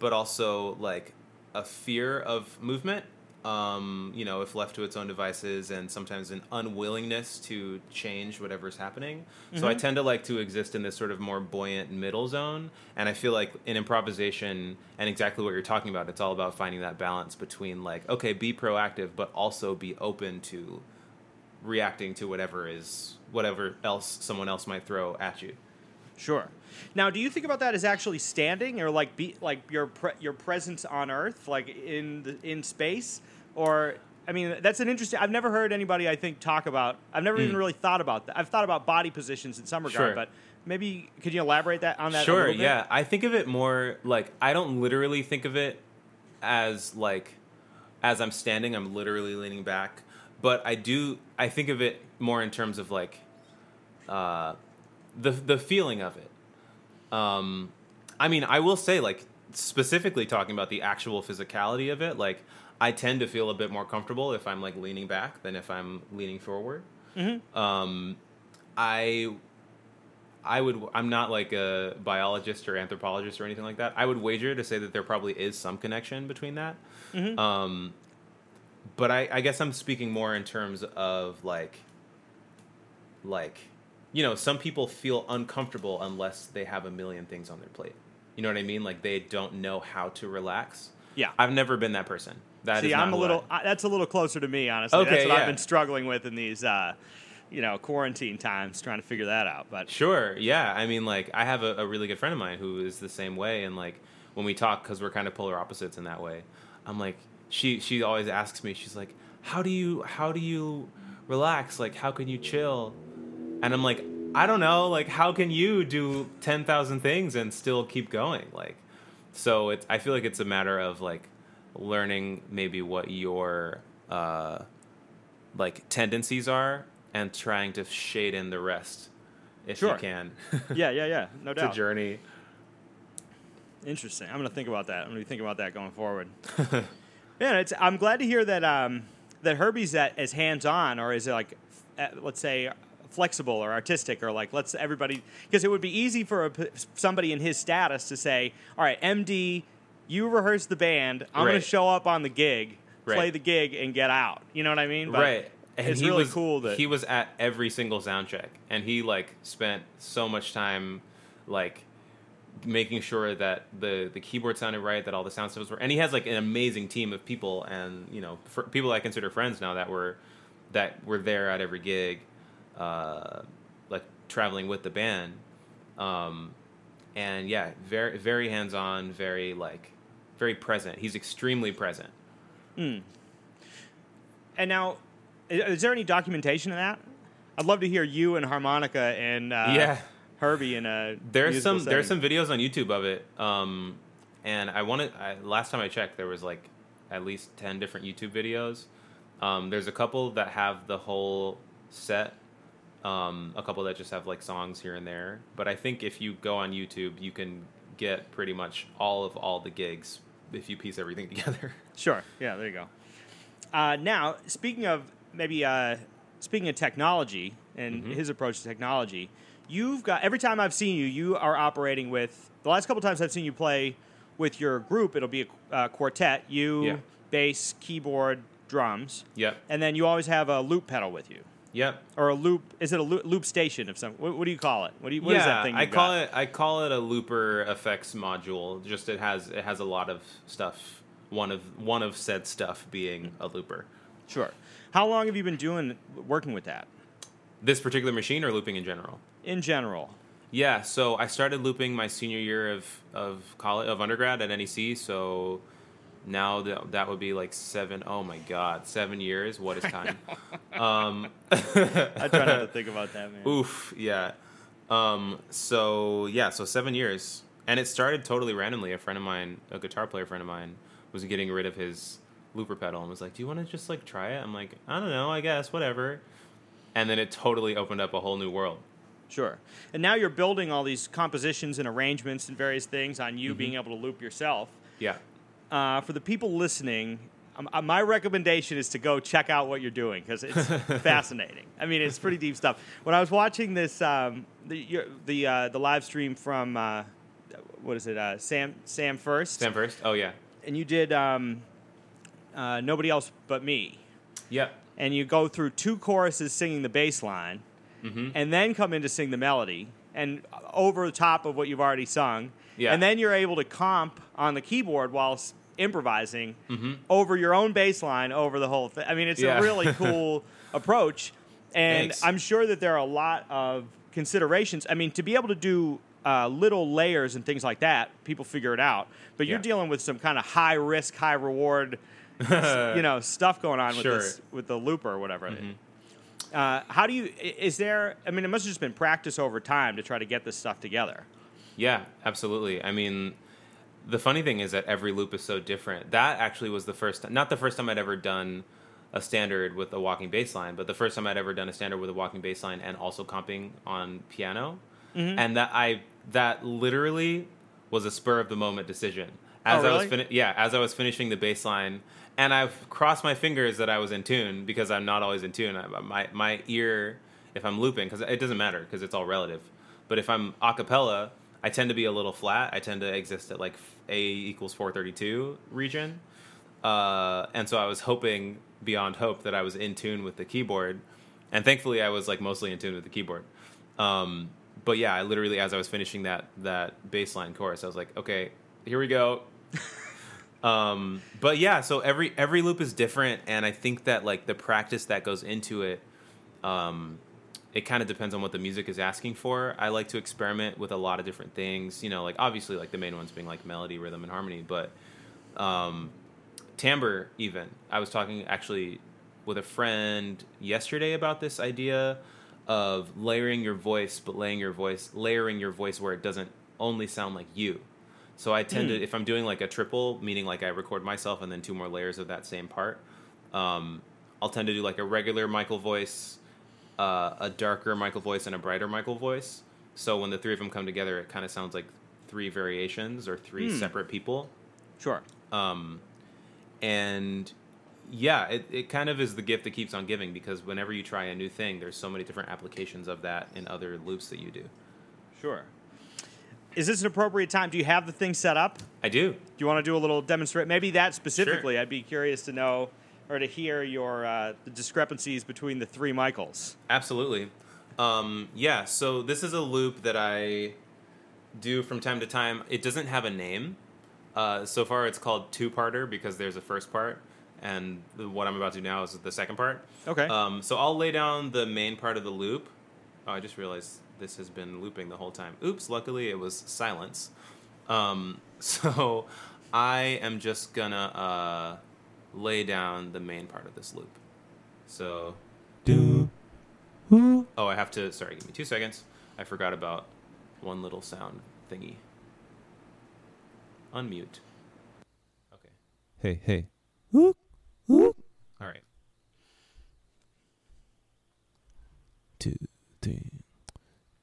but also like a fear of movement. Um, you know, if left to its own devices, and sometimes an unwillingness to change whatever's happening. So I tend to like to exist in this sort of more buoyant middle zone. And I feel like in improvisation, and exactly what you're talking about, it's all about finding that balance between like, okay, be proactive, but also be open to reacting to whatever is whatever else someone else might throw at you. Sure. Now, do you think about that as actually standing, or like be like your pre- your presence on Earth, like in the, in space, or I mean, that's an interesting. I've never heard anybody I think talk about. I've never even really thought about that. I've thought about body positions in some regard, Mm. Sure. but maybe could you elaborate that on that? a Sure, little bit? yeah. I think of it more like I don't literally think of it as like as I'm standing, I'm literally leaning back, but I do I think of it more in terms of like uh the the feeling of it. Um I mean, I will say like specifically talking about the actual physicality of it, like I tend to feel a bit more comfortable if I'm like leaning back than if I'm leaning forward. Um I I would. I'm not like a biologist or anthropologist or anything like that. I would wager to say that there probably is some connection between that. Um, but I, I guess I'm speaking more in terms of like, like, you know, some people feel uncomfortable unless they have a million things on their plate. You know what I mean? Like they don't know how to relax. Yeah. I've never been that person. That See, I'm a little. I, that's a little closer to me, honestly. Okay, that's what yeah. I've been struggling with in these, uh, you know, quarantine times, trying to figure that out. But Sure. Yeah. I mean, like, I have a, a really good friend of mine who is the same way, and like, when we talk, because we're kind of polar opposites in that way, I'm like, she she always asks me, she's like, how do you how do you relax? Like, how can you chill? And I'm like, I don't know. Like, how can you do ten thousand things and still keep going? Like, so it's I feel like it's a matter of like learning maybe what your uh like tendencies are and trying to shade in the rest if Sure. you can. yeah, yeah, yeah, no doubt. it's a journey. Interesting. I'm going to think about that. I'm going to be thinking about that going forward. yeah, it's. I'm glad to hear that um, that Herbie's that as hands on, or is it like, uh, let's say, flexible or artistic, or like let's everybody because it would be easy for a, somebody in his status to say, all right, MD, you rehearse the band. I'm going to show up on the gig, play the gig, and get out. You know what I mean? But right. And it's he really was, cool that he was at every single sound check and he like spent so much time like making sure that the the keyboard sounded right, that all the sound was were and he has like an amazing team of people and you know people I consider friends now that were that were there at every gig, uh, like traveling with the band, um, and yeah, very very hands on, very like very present. He's extremely present. And now, is there any documentation of that? I'd love to hear you and harmonica and uh, Yeah. Herbie in a There's some there's some videos on YouTube of it, um, and I wanted I, last time I checked there was like at least ten different YouTube videos. Um, there's a couple that have the whole set, um, a couple that just have like songs here and there. But I think if you go on YouTube, you can get pretty much all of all the gigs if you piece everything together. Sure. Yeah. There you go. Uh, now, speaking of maybe uh, speaking of technology and Mm-hmm. his approach to technology, you've got every time I've seen you, you are operating with the last couple times I've seen you play with your group. It'll be a uh, quartet: you, Yeah. bass, keyboard, drums, yep, and then you always have a loop pedal with you. Yep. Or a loop? Is it a loop, loop station of some? What, what do you call it? What do you? What yeah, is that thing? I call got? it I call it a looper effects module. Just it has it has a lot of stuff. One of one of said stuff being a looper. Sure. How long have you been doing working with that This particular machine or looping in general? in general? Yeah, so I started looping my senior year of of college of undergrad at NEC. So now that that would be like seven. Oh my god, seven years. What is time? um, I try not to think about that, man. Oof, yeah. Um, so yeah, so seven years, and it started totally randomly. A friend of mine, a guitar player friend of mine, was getting rid of his looper pedal and was like, "Do you want to just like try it?" I'm like, "I don't know, I guess, whatever." And then it totally opened up a whole new world. Sure. And now you're building all these compositions and arrangements and various things on Mm-hmm. you being able to loop yourself. Yeah, Uh, for the people listening, um, uh, my recommendation is to go check out what you're doing because it's fascinating. I mean, it's pretty deep stuff. When I was watching this, um, the the uh, the live stream from uh, what is it, uh, Sam Sam First, Sam first. Oh yeah, and you did um, uh, nobody else but me. yep, and you go through two choruses singing the bass line, Mm-hmm. and then come in to sing the melody, and over the top of what you've already sung, Yeah. and then you're able to comp on the keyboard while improvising Mm-hmm. over your own bass line over the whole thing. I mean, it's Yeah. a really cool approach, and Thanks. I'm sure that there are a lot of considerations. I mean, to be able to do uh, little layers and things like that, people figure it out. But you're Yeah. dealing with some kind of high risk, high reward you know stuff going on with this with the looper or whatever. Uh, how do you? Is there? I mean, it must have just been practice over time to try to get this stuff together. Yeah, absolutely. I mean, the funny thing is that every loop is so different. That actually was the first, not the first time I'd ever done a standard with a walking bass line, but the first time I'd ever done a standard with a walking bass line and also comping on piano. Mm-hmm. And that I that literally was a spur of the moment decision. As Oh, I was really? fini- yeah, as I was finishing the bass line, and I've crossed my fingers that I was in tune because I'm not always in tune. I, my my ear, if I'm looping, because it doesn't matter because it's all relative. But if I'm a cappella, I tend to be a little flat. I tend to exist at like A equals 432 region. Uh, and so I was hoping beyond hope that I was in tune with the keyboard, and thankfully I was like mostly in tune with the keyboard. Um, but yeah, I literally as I was finishing that that bass line chorus, I was like, okay, here we go. um, but yeah, so every every loop is different, and I think that like the practice that goes into it, um, it kind of depends on what the music is asking for. I like to experiment with a lot of different things. You know, like obviously like the main ones being like melody, rhythm, and harmony, but um, timbre even. I was talking actually with a friend yesterday about this idea of layering your voice, but laying your voice, layering your voice where it doesn't only sound like you. So I tend to, if I'm doing like a triple, meaning like I record myself and then two more layers of that same part, um, I'll tend to do like a regular Michael voice, uh, a darker Michael voice, and a brighter Michael voice. So when the three of them come together, it kind of sounds like three variations or three Hmm. separate people. Sure. Um, and yeah, it, it kind of is the gift that keeps on giving because whenever you try a new thing, there's so many different applications of that in other loops that you do. Sure. Is this an appropriate time? Do you have the thing set up? I do. Do you want to do a little demonstrate? Maybe that specifically. Sure. I'd be curious to know or to hear your uh, the discrepancies between the three Michaels. Absolutely. Um, yeah, so this is a loop that I do from time to time. It doesn't have a name. Uh, so far, it's called two parter because there's a first part, and the, what I'm about to do now is the second part. Okay. Um, so I'll lay down the main part of the loop. Oh, I just realized this has been looping the whole time. Oops, luckily it was silence. Um, so I am just gonna uh, lay down the main part of this loop. So. Do. Oh, I have to. Sorry, give me two seconds. I forgot about one little sound thingy. Unmute. Okay. Hey, hey. All right. Two, three.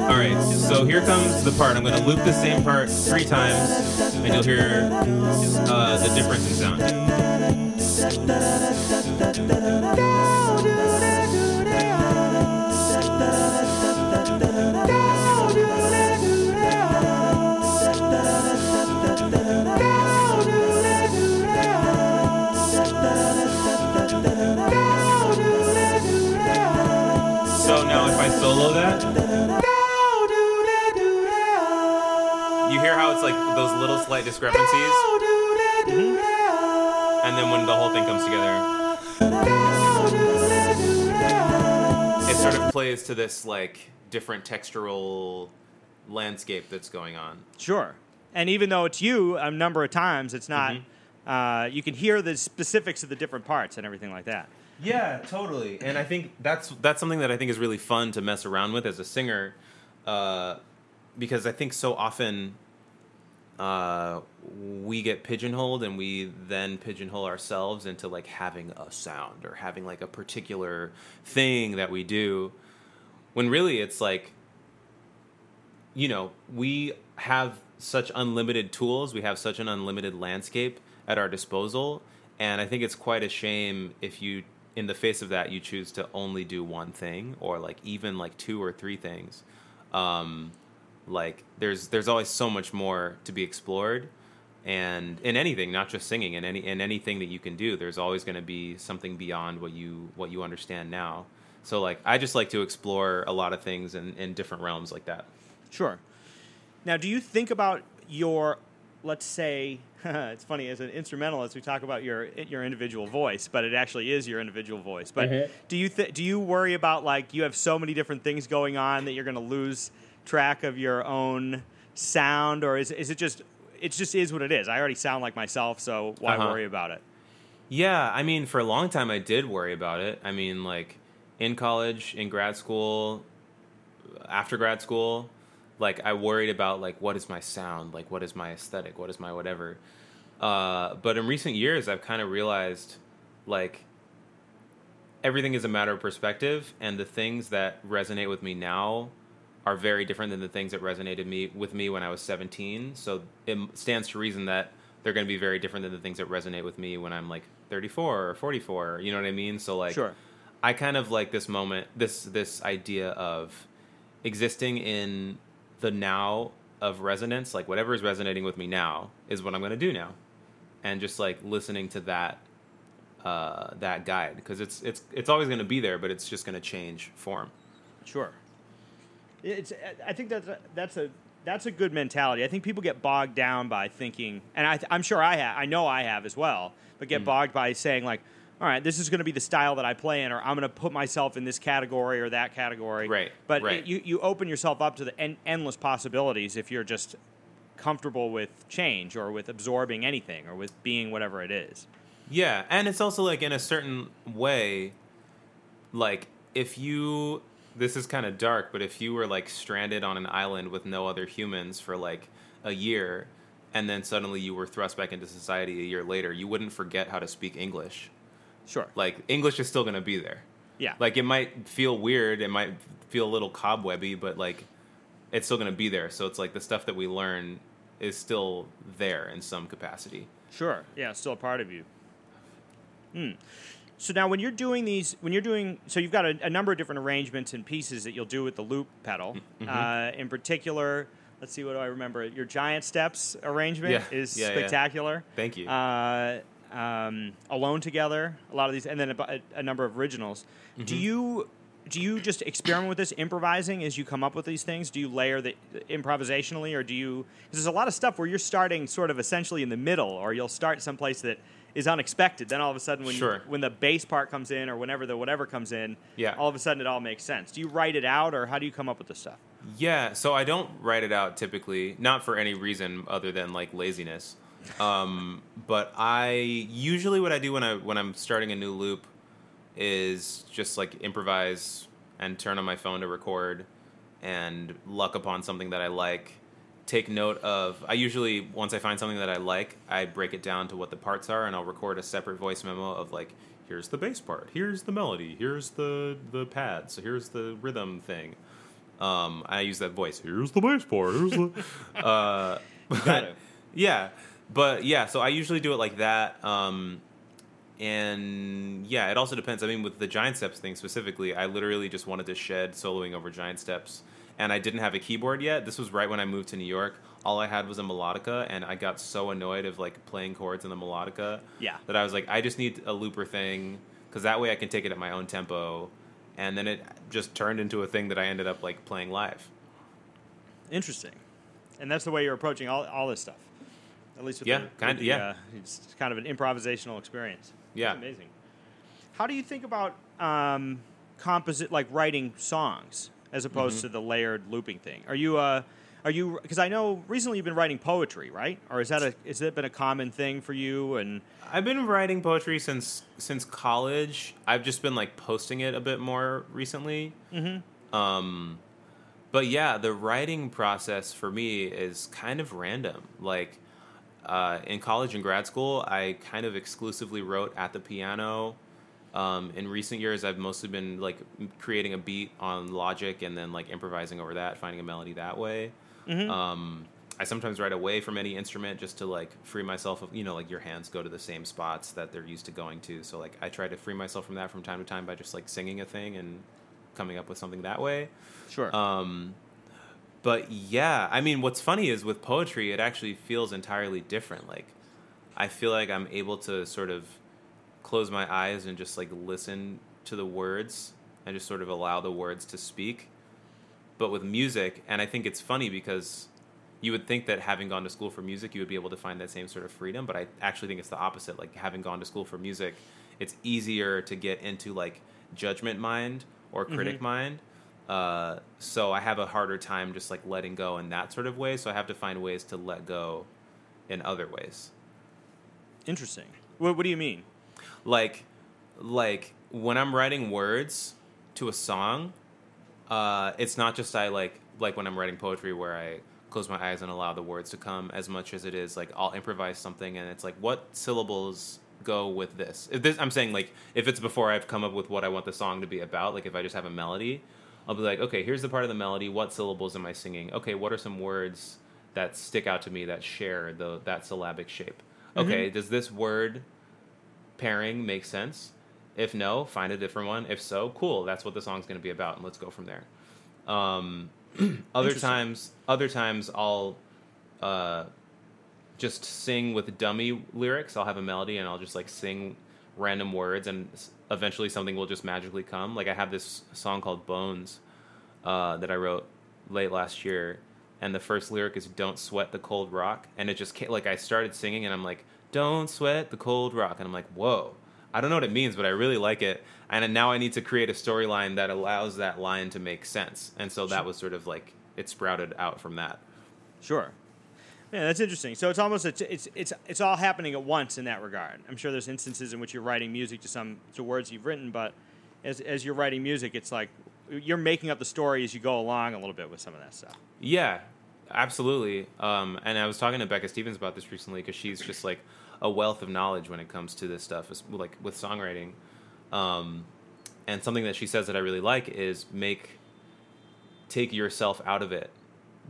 All right. So here comes the part. I'm going to loop the same part three times, and you'll hear uh, the difference in sound. Slight discrepancies, and then when the whole thing comes together, it sort of plays to this like different textural landscape that's going on. Sure. And even though it's you a number of times, it's not. Uh, you can hear the specifics of the different parts and everything like that. Yeah, totally. And I think that's that's something that I think is really fun to mess around with as a singer, uh, because I think so often uh, we get pigeonholed and we then pigeonhole ourselves into like having a sound or having like a particular thing that we do when really it's like you know we have such unlimited tools we have such an unlimited landscape at our disposal and i think it's quite a shame if you in the face of that you choose to only do one thing or like even like two or three things. Um like there's there's always so much more to be explored and in anything not just singing in any in anything that you can do there's always going to be something beyond what you what you understand now so like i just like to explore a lot of things in, in different realms like that Sure. Now, do you think about your, let's say, it's funny as an instrumentalist, we talk about your your individual voice, but it actually is your individual voice. But Mhm. do you th- do you worry about like you have so many different things going on that you're going to lose track of your own sound, or is is it just it just is what it is? I already sound like myself, so why Uh-huh. worry about it? Yeah, I mean, for a long time, I did worry about it. I mean, like in college, in grad school, after grad school, like I worried about like what is my sound, like what is my aesthetic, what is my whatever. Uh, but in recent years, I've kind of realized like everything is a matter of perspective, and the things that resonate with me now are very different than the things that resonated me with me when I was 17. So it stands to reason that they're going to be very different than the things that resonate with me when I'm like 34 or 44. You know what I mean? So like, Sure. I kind of like this moment, this this idea of existing in the now of resonance. Like whatever is resonating with me now is what I'm going to do now, and just like listening to that uh, that guide because it's it's it's always going to be there, but it's just going to change form. Sure. It's. I think that's a, that's a that's a good mentality. I think people get bogged down by thinking, and I, I'm sure I have. I know I have as well. But Mm. get bogged by saying like, all right, this is going to be the style that I play in, or I'm going to put myself in this category or that category. Right, But right. it- you you open yourself up to the en- endless possibilities if you're just comfortable with change or with absorbing anything or with being whatever it is. Yeah, and it's also like in a certain way, like if you this is kind of dark, but if you were like stranded on an island with no other humans for like a year, and then suddenly you were thrust back into society a year later, you wouldn't forget how to speak English. Sure. Like English is still gonna be there. yeah. Like it might feel weird, it might feel a little cobwebby, but like it's still gonna be there. So it's like the stuff that we learn is still there in some capacity. Sure. Yeah, still a part of you. Hmm. So now, when you're doing these, when you're doing, so you've got a, a number of different arrangements and pieces that you'll do with the loop pedal. Mm-hmm. Uh, in particular, let's see, what do I remember? Your giant steps arrangement Yeah. is Yeah, yeah. spectacular. Thank you. Uh, um, Alone together, a lot of these, and then a, a number of originals. Do Mm-hmm. you do you just experiment with this improvising as you come up with these things? Do you layer the improvisationally, or do you? Because there's a lot of stuff where you're starting sort of essentially in the middle, or you'll start someplace that is unexpected. Then all of a sudden, when you, when the bass part comes in, or whenever the whatever comes in, Yeah. all of a sudden it all makes sense. Do you write it out, or how do you come up with this stuff? Yeah, so I don't write it out typically, not for any reason other than like laziness. Um, but I usually what I do when I when I'm starting a new loop is just like improvise and turn on my phone to record and luck upon something that I like. Take note of I usually once I find something that I like, I break it down to what the parts are and I'll record a separate voice memo of like here's the bass part, here's the melody, here's the the pads, here's the rhythm thing. Um, I use that voice. Here's the bass part. Here's the. uh, it. yeah, but yeah. So I usually do it like that. Um, and yeah, it also depends. I mean, with the giant steps thing specifically, I literally just wanted to shed soloing over giant steps, and I didn't have a keyboard yet. This was right when I moved to New York. All I had was a melodica, and I got so annoyed of like playing chords in the melodica. Yeah. That I was like, I just need a looper thing because that way I can take it at my own tempo, and then it just turned into a thing that I ended up like playing live. Interesting. And that's the way you're approaching all, all this stuff. At least with Yeah, the, kind- the, yeah. uh, it's kind of an improvisational experience. Yeah. That's amazing. How do you think about um, composite, like writing songs, as opposed Mm-hmm. to the layered looping thing? Are you, uh, are you? Because I know recently you've been writing poetry, right? Or is that a, is that been a common thing for you? And I've been writing poetry since since college. I've just been like posting it a bit more recently. Mm-hmm. Um, but yeah, the writing process for me is kind of random. Like uh, in college and grad school, I kind of exclusively wrote at the piano. Um, in recent years, I've mostly been like creating a beat on Logic and then like improvising over that, finding a melody that way. Um, I sometimes write away from any instrument just to like free myself of you know like your hands go to the same spots that they're used to going to. So like I try to free myself from that from time to time by just like singing a thing and coming up with something that way. Sure. Um, but yeah, I mean, what's funny is with poetry, it actually feels entirely different. Like, I feel like I'm able to sort of close my eyes and just like listen to the words and just sort of allow the words to speak. But with music, and I think it's funny because you would think that having gone to school for music, you would be able to find that same sort of freedom. But I actually think it's the opposite. Like, having gone to school for music, it's easier to get into like judgment mind or critic mind. Uh, so I have a harder time just like letting go in that sort of way. So I have to find ways to let go in other ways. Interesting. What, what do you mean? Like, like when I'm writing words to a song, uh, it's not just I like like when I'm writing poetry where I close my eyes and allow the words to come as much as it is like I'll improvise something and it's like what syllables go with this. If this I'm saying like if it's before I've come up with what I want the song to be about, like if I just have a melody, I'll be like, okay, here's the part of the melody. What syllables am I singing? Okay, what are some words that stick out to me that share the that syllabic shape? Okay, does this word pairing makes sense? If no, find a different one. If so, cool. That's what the song's going to be about, and let's go from there. Um, other times, other times I'll uh, just sing with dummy lyrics. I'll have a melody, and I'll just like sing random words, and eventually something will just magically come. Like I have this song called Bones uh, that I wrote late last year, and the first lyric is "Don't sweat the cold rock," and it just came, like I started singing, and I'm like, "Don't sweat the cold rock," and I'm like, "Whoa." I don't know what it means, but I really like it. And now I need to create a storyline that allows that line to make sense. And so that was sort of like it sprouted out from that. Sure. Yeah, that's interesting. So it's almost it's it's it's it's all happening at once in that regard. I'm sure there's instances in which you're writing music to some to words you've written, but as as you're writing music, it's like you're making up the story as you go along a little bit with some of that stuff. Yeah, absolutely. Um, and I was talking to Becca Stevens about this recently because she's just like a wealth of knowledge when it comes to this stuff, like with songwriting. Um, and something that she says that I really like is make take yourself out of it.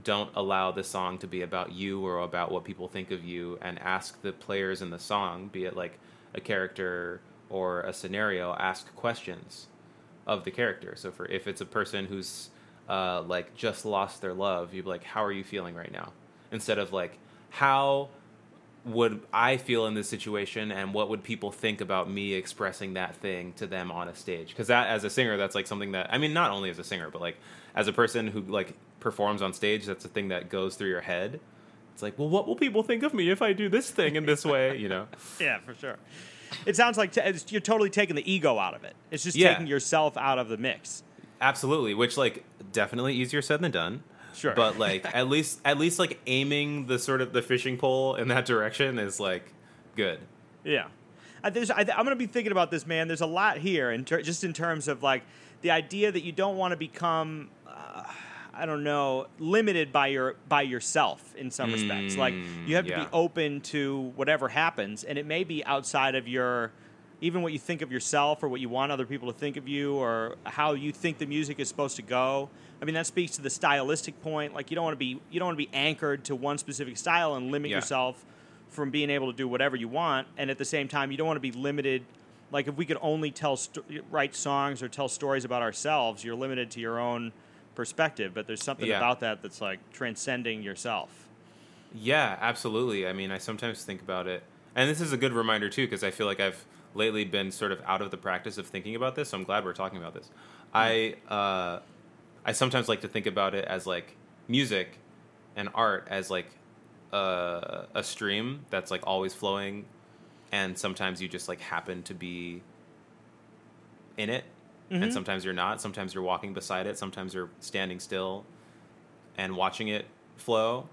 Don't allow the song to be about you or about what people think of you, and ask the players in the song, be it like a character or a scenario, ask questions of the character. So for if it's a person who's uh, like just lost their love, you'd be like, "How are you feeling right now?" Instead of like, "How would I feel in this situation, and what would people think about me expressing that thing to them on a stage?" Because that, as a singer, that's like something that I mean, not only as a singer, but like as a person who like performs on stage, that's a thing that goes through your head. It's like, well, what will people think of me if I do this thing in this way? You know? Yeah, for sure. It sounds like t- it's, you're totally taking the ego out of it. It's just Yeah. taking yourself out of the mix. Absolutely, which like definitely easier said than done. Sure. But like at least at least like aiming the sort of the fishing pole in that direction is like good. Yeah. I, there's, I, I'm going to be thinking about this, man. There's a lot here, in ter- just in terms of like the idea that you don't want to become, uh, I don't know, limited by your by yourself in some respects. Like you have to yeah. be open to whatever happens, and it may be outside of your, even what you think of yourself or what you want other people to think of you or how you think the music is supposed to go. I mean, that speaks to the stylistic point. Like you don't want to be you don't want to be anchored to one specific style and limit Yeah. yourself from being able to do whatever you want, and at the same time, you don't want to be limited. Like if we could only tell sto- write songs or tell stories about ourselves, you're limited to your own perspective. But there's something Yeah. about that that's like transcending yourself. Yeah, absolutely. I mean, I sometimes think about it, and this is a good reminder too, because I feel like I've lately been sort of out of the practice of thinking about this. So I'm glad we're talking about this. I uh, I sometimes like to think about it as like music and art as like a, a stream that's like always flowing, and sometimes you just like happen to be in it, and mm-hmm. sometimes you're not. Sometimes you're walking beside it. Sometimes you're standing still and watching it flow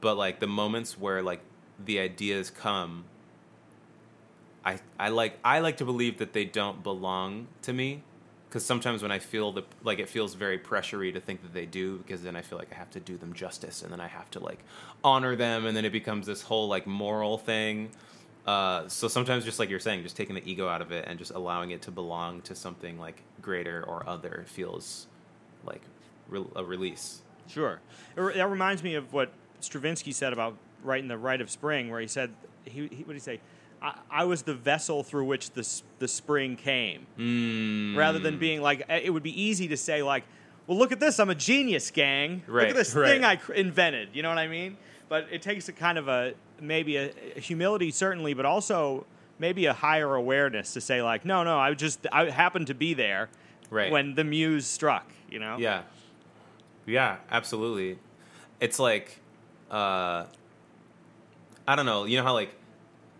but like the moments where like the ideas come i i like i like to believe that they don't belong to me because sometimes when I feel the like it feels very pressury to think that they do because then I feel like I have to do them justice and then I have to like honor them and then it becomes this whole like moral thing. Uh, so sometimes just like you're saying, just taking the ego out of it and just allowing it to belong to something like greater or other feels like re- a release. Sure. That reminds me of what Stravinsky said about writing the Rite of Spring, where he said, he, he, what did he say? I, I was the vessel through which the, the spring came. Mm. Rather than being like, eh, it would be easy to say, like, well, look at this, I'm a genius, gang. look at this right. thing I invented. You know what I mean? But it takes a kind of a, maybe a, a humility, certainly, but also maybe a higher awareness to say, like, no, no, I just, I happened to be there Right. when the muse struck, you know? Yeah. Yeah, absolutely. It's like uh I don't know, you know how like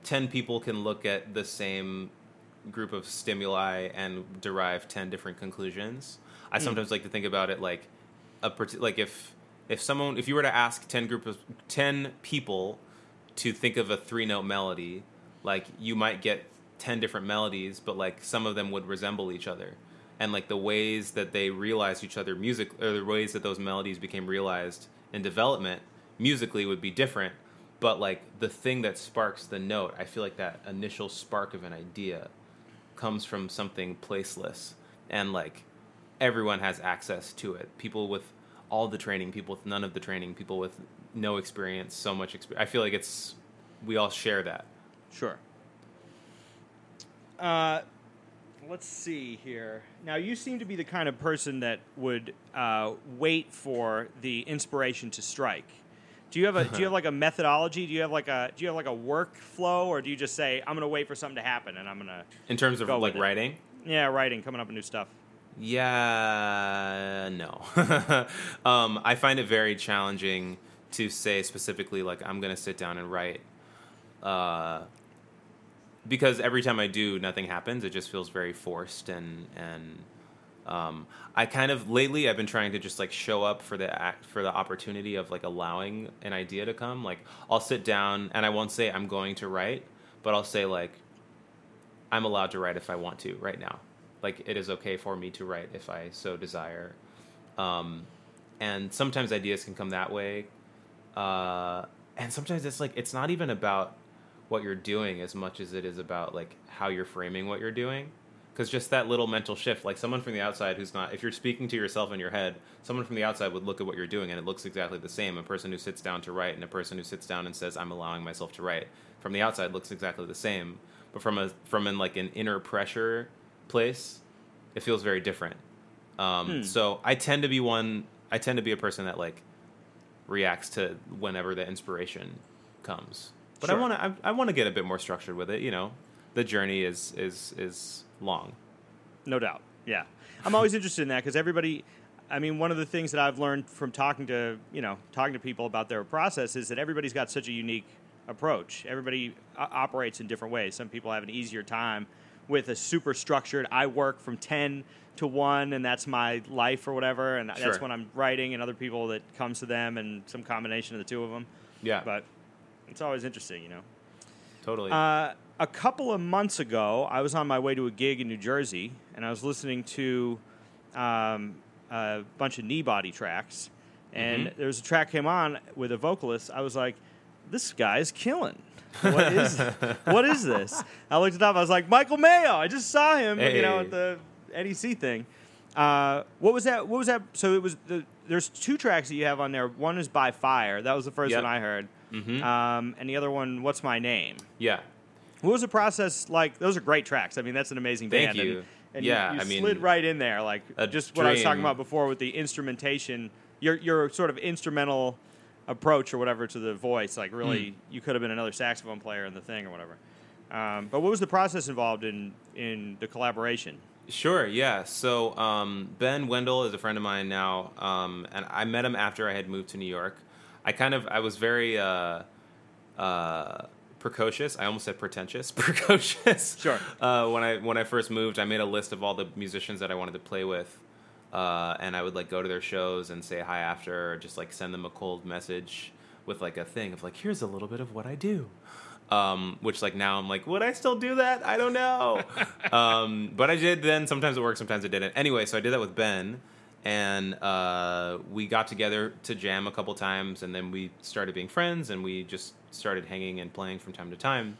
10 people can look at the same group of stimuli and derive 10 different conclusions. I hmm. sometimes like to think about it like a like if if someone if you were to ask 10 group of 10 people to think of a three note melody, like you might get 10 different melodies, but like some of them would resemble each other. And like the ways that they realized each other music or the ways that those melodies became realized in development musically would be different. But like the thing that sparks the note, I feel like that initial spark of an idea comes from something placeless and like everyone has access to it people with all the training people with none of the training people with no experience so much experience i feel like it's we all share that Sure. Uh, let's see here. Now, you seem to be the kind of person that would uh, wait for the inspiration to strike. Do you have a Do you have like a methodology? Do you have like a Do you have like a workflow, or do you just say I'm going to wait for something to happen and I'm going to in terms of like with it. writing yeah writing coming up with new stuff? yeah no um, i find it very challenging to say specifically like i'm gonna sit down and write uh, because every time I do, nothing happens. It just feels very forced and and um, I kind of lately I've been trying to just like show up for the act for the opportunity of like allowing an idea to come. Like I'll sit down and I won't say I'm going to write, but I'll say like I'm allowed to write if I want to right now. Like it is okay for me to write if I so desire. Um, and sometimes ideas can come that way. Uh, and sometimes it's like it's not even about what you're doing as much as it is about like how you're framing what you're doing because just that little mental shift like someone from the outside who's not if you're speaking to yourself in your head someone from the outside would look at what you're doing and it looks exactly the same a person who sits down to write and a person who sits down and says i'm allowing myself to write from the outside looks exactly the same but from a from in like an inner pressure place it feels very different um, Hmm. so i tend to be one i tend to be a person that like reacts to whenever the inspiration comes. But I want to I, I want to get a bit more structured with it. You know, the journey is is is long. No doubt. Yeah. I'm always interested in that because everybody, I mean, one of the things that I've learned from talking to, you know, talking to people about their process is that everybody's got such a unique approach. Everybody o- operates in different ways. Some people have an easier time with a super structured, I work from 10 to 1 and that's my life or whatever. And Sure. that's when I'm writing and other people that comes to them and some combination of the two of them. Yeah, But it's always interesting, you know. totally. Uh, a couple of months ago, I was on my way to a gig in New Jersey, and I was listening to um, a bunch of Kneebody tracks, and Mhm. there was a track came on with a vocalist. I was like, "This guy's killing." What is what is this? I looked it up. I was like, Michael Mayo. I just saw him, you know, at the NEC thing. Uh, what was that? What was that? So it was the. There's two tracks that you have on there. One is by Fire. That was the first Yep. one I heard. Mhm. Um, and the other one, What's My Name? yeah, What was the process like? Those are great tracks. I mean, that's an amazing Thank band. you. And, and Yeah, you, you I mean, slid right in there, like just what I was talking about before with the instrumentation. Your your sort of instrumental approach or whatever to the voice. Like really, Hmm. you could have been another saxophone player in the thing or whatever. Um, but what was the process involved in in the collaboration? Sure, yeah. So um, Ben Wendel is a friend of mine now, um, and I met him after I had moved to New York. I kind of I was very uh, uh, precocious. I almost said pretentious. Precocious. Sure. Uh, when I when I first moved, I made a list of all the musicians that I wanted to play with, uh, and I would like go to their shows and say hi after, or just like send them a cold message with like a thing of like, here's a little bit of what I do. Um, which like now I'm like, would I still do that? I don't know. um, but I did then. Sometimes it worked, sometimes it didn't. Anyway, so I did that with Ben, and uh, we got together to jam a couple times, and then we started being friends, and we just started hanging and playing from time to time.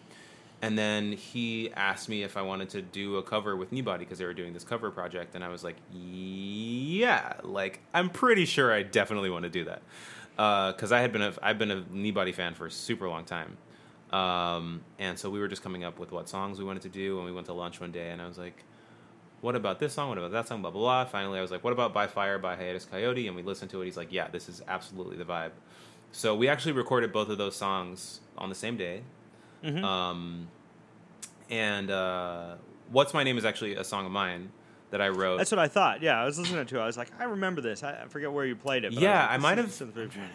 And then he asked me if I wanted to do a cover with Kneebody because they were doing this cover project, and I was like, "Yeah, like I'm pretty sure I definitely want to do that." Because I had been a I've been a Kneebody fan for a super long time, um, and so we were just coming up with what songs we wanted to do, and we went to lunch one day, and I was like, "What about this song? What about that song?" Blah blah blah. Finally, I was like, "What about By Fire by Hiatus Kaiyote?" And we listened to it. He's like, "Yeah, this is absolutely the vibe." So we actually recorded both of those songs on the same day. Mhm. Um, and uh, "What's My Name" is actually a song of mine that I wrote. That's what I thought. Yeah, I was listening to it. I was like, I remember this. I, I forget where you played it. But Yeah, was like, I might have- this is very familiar.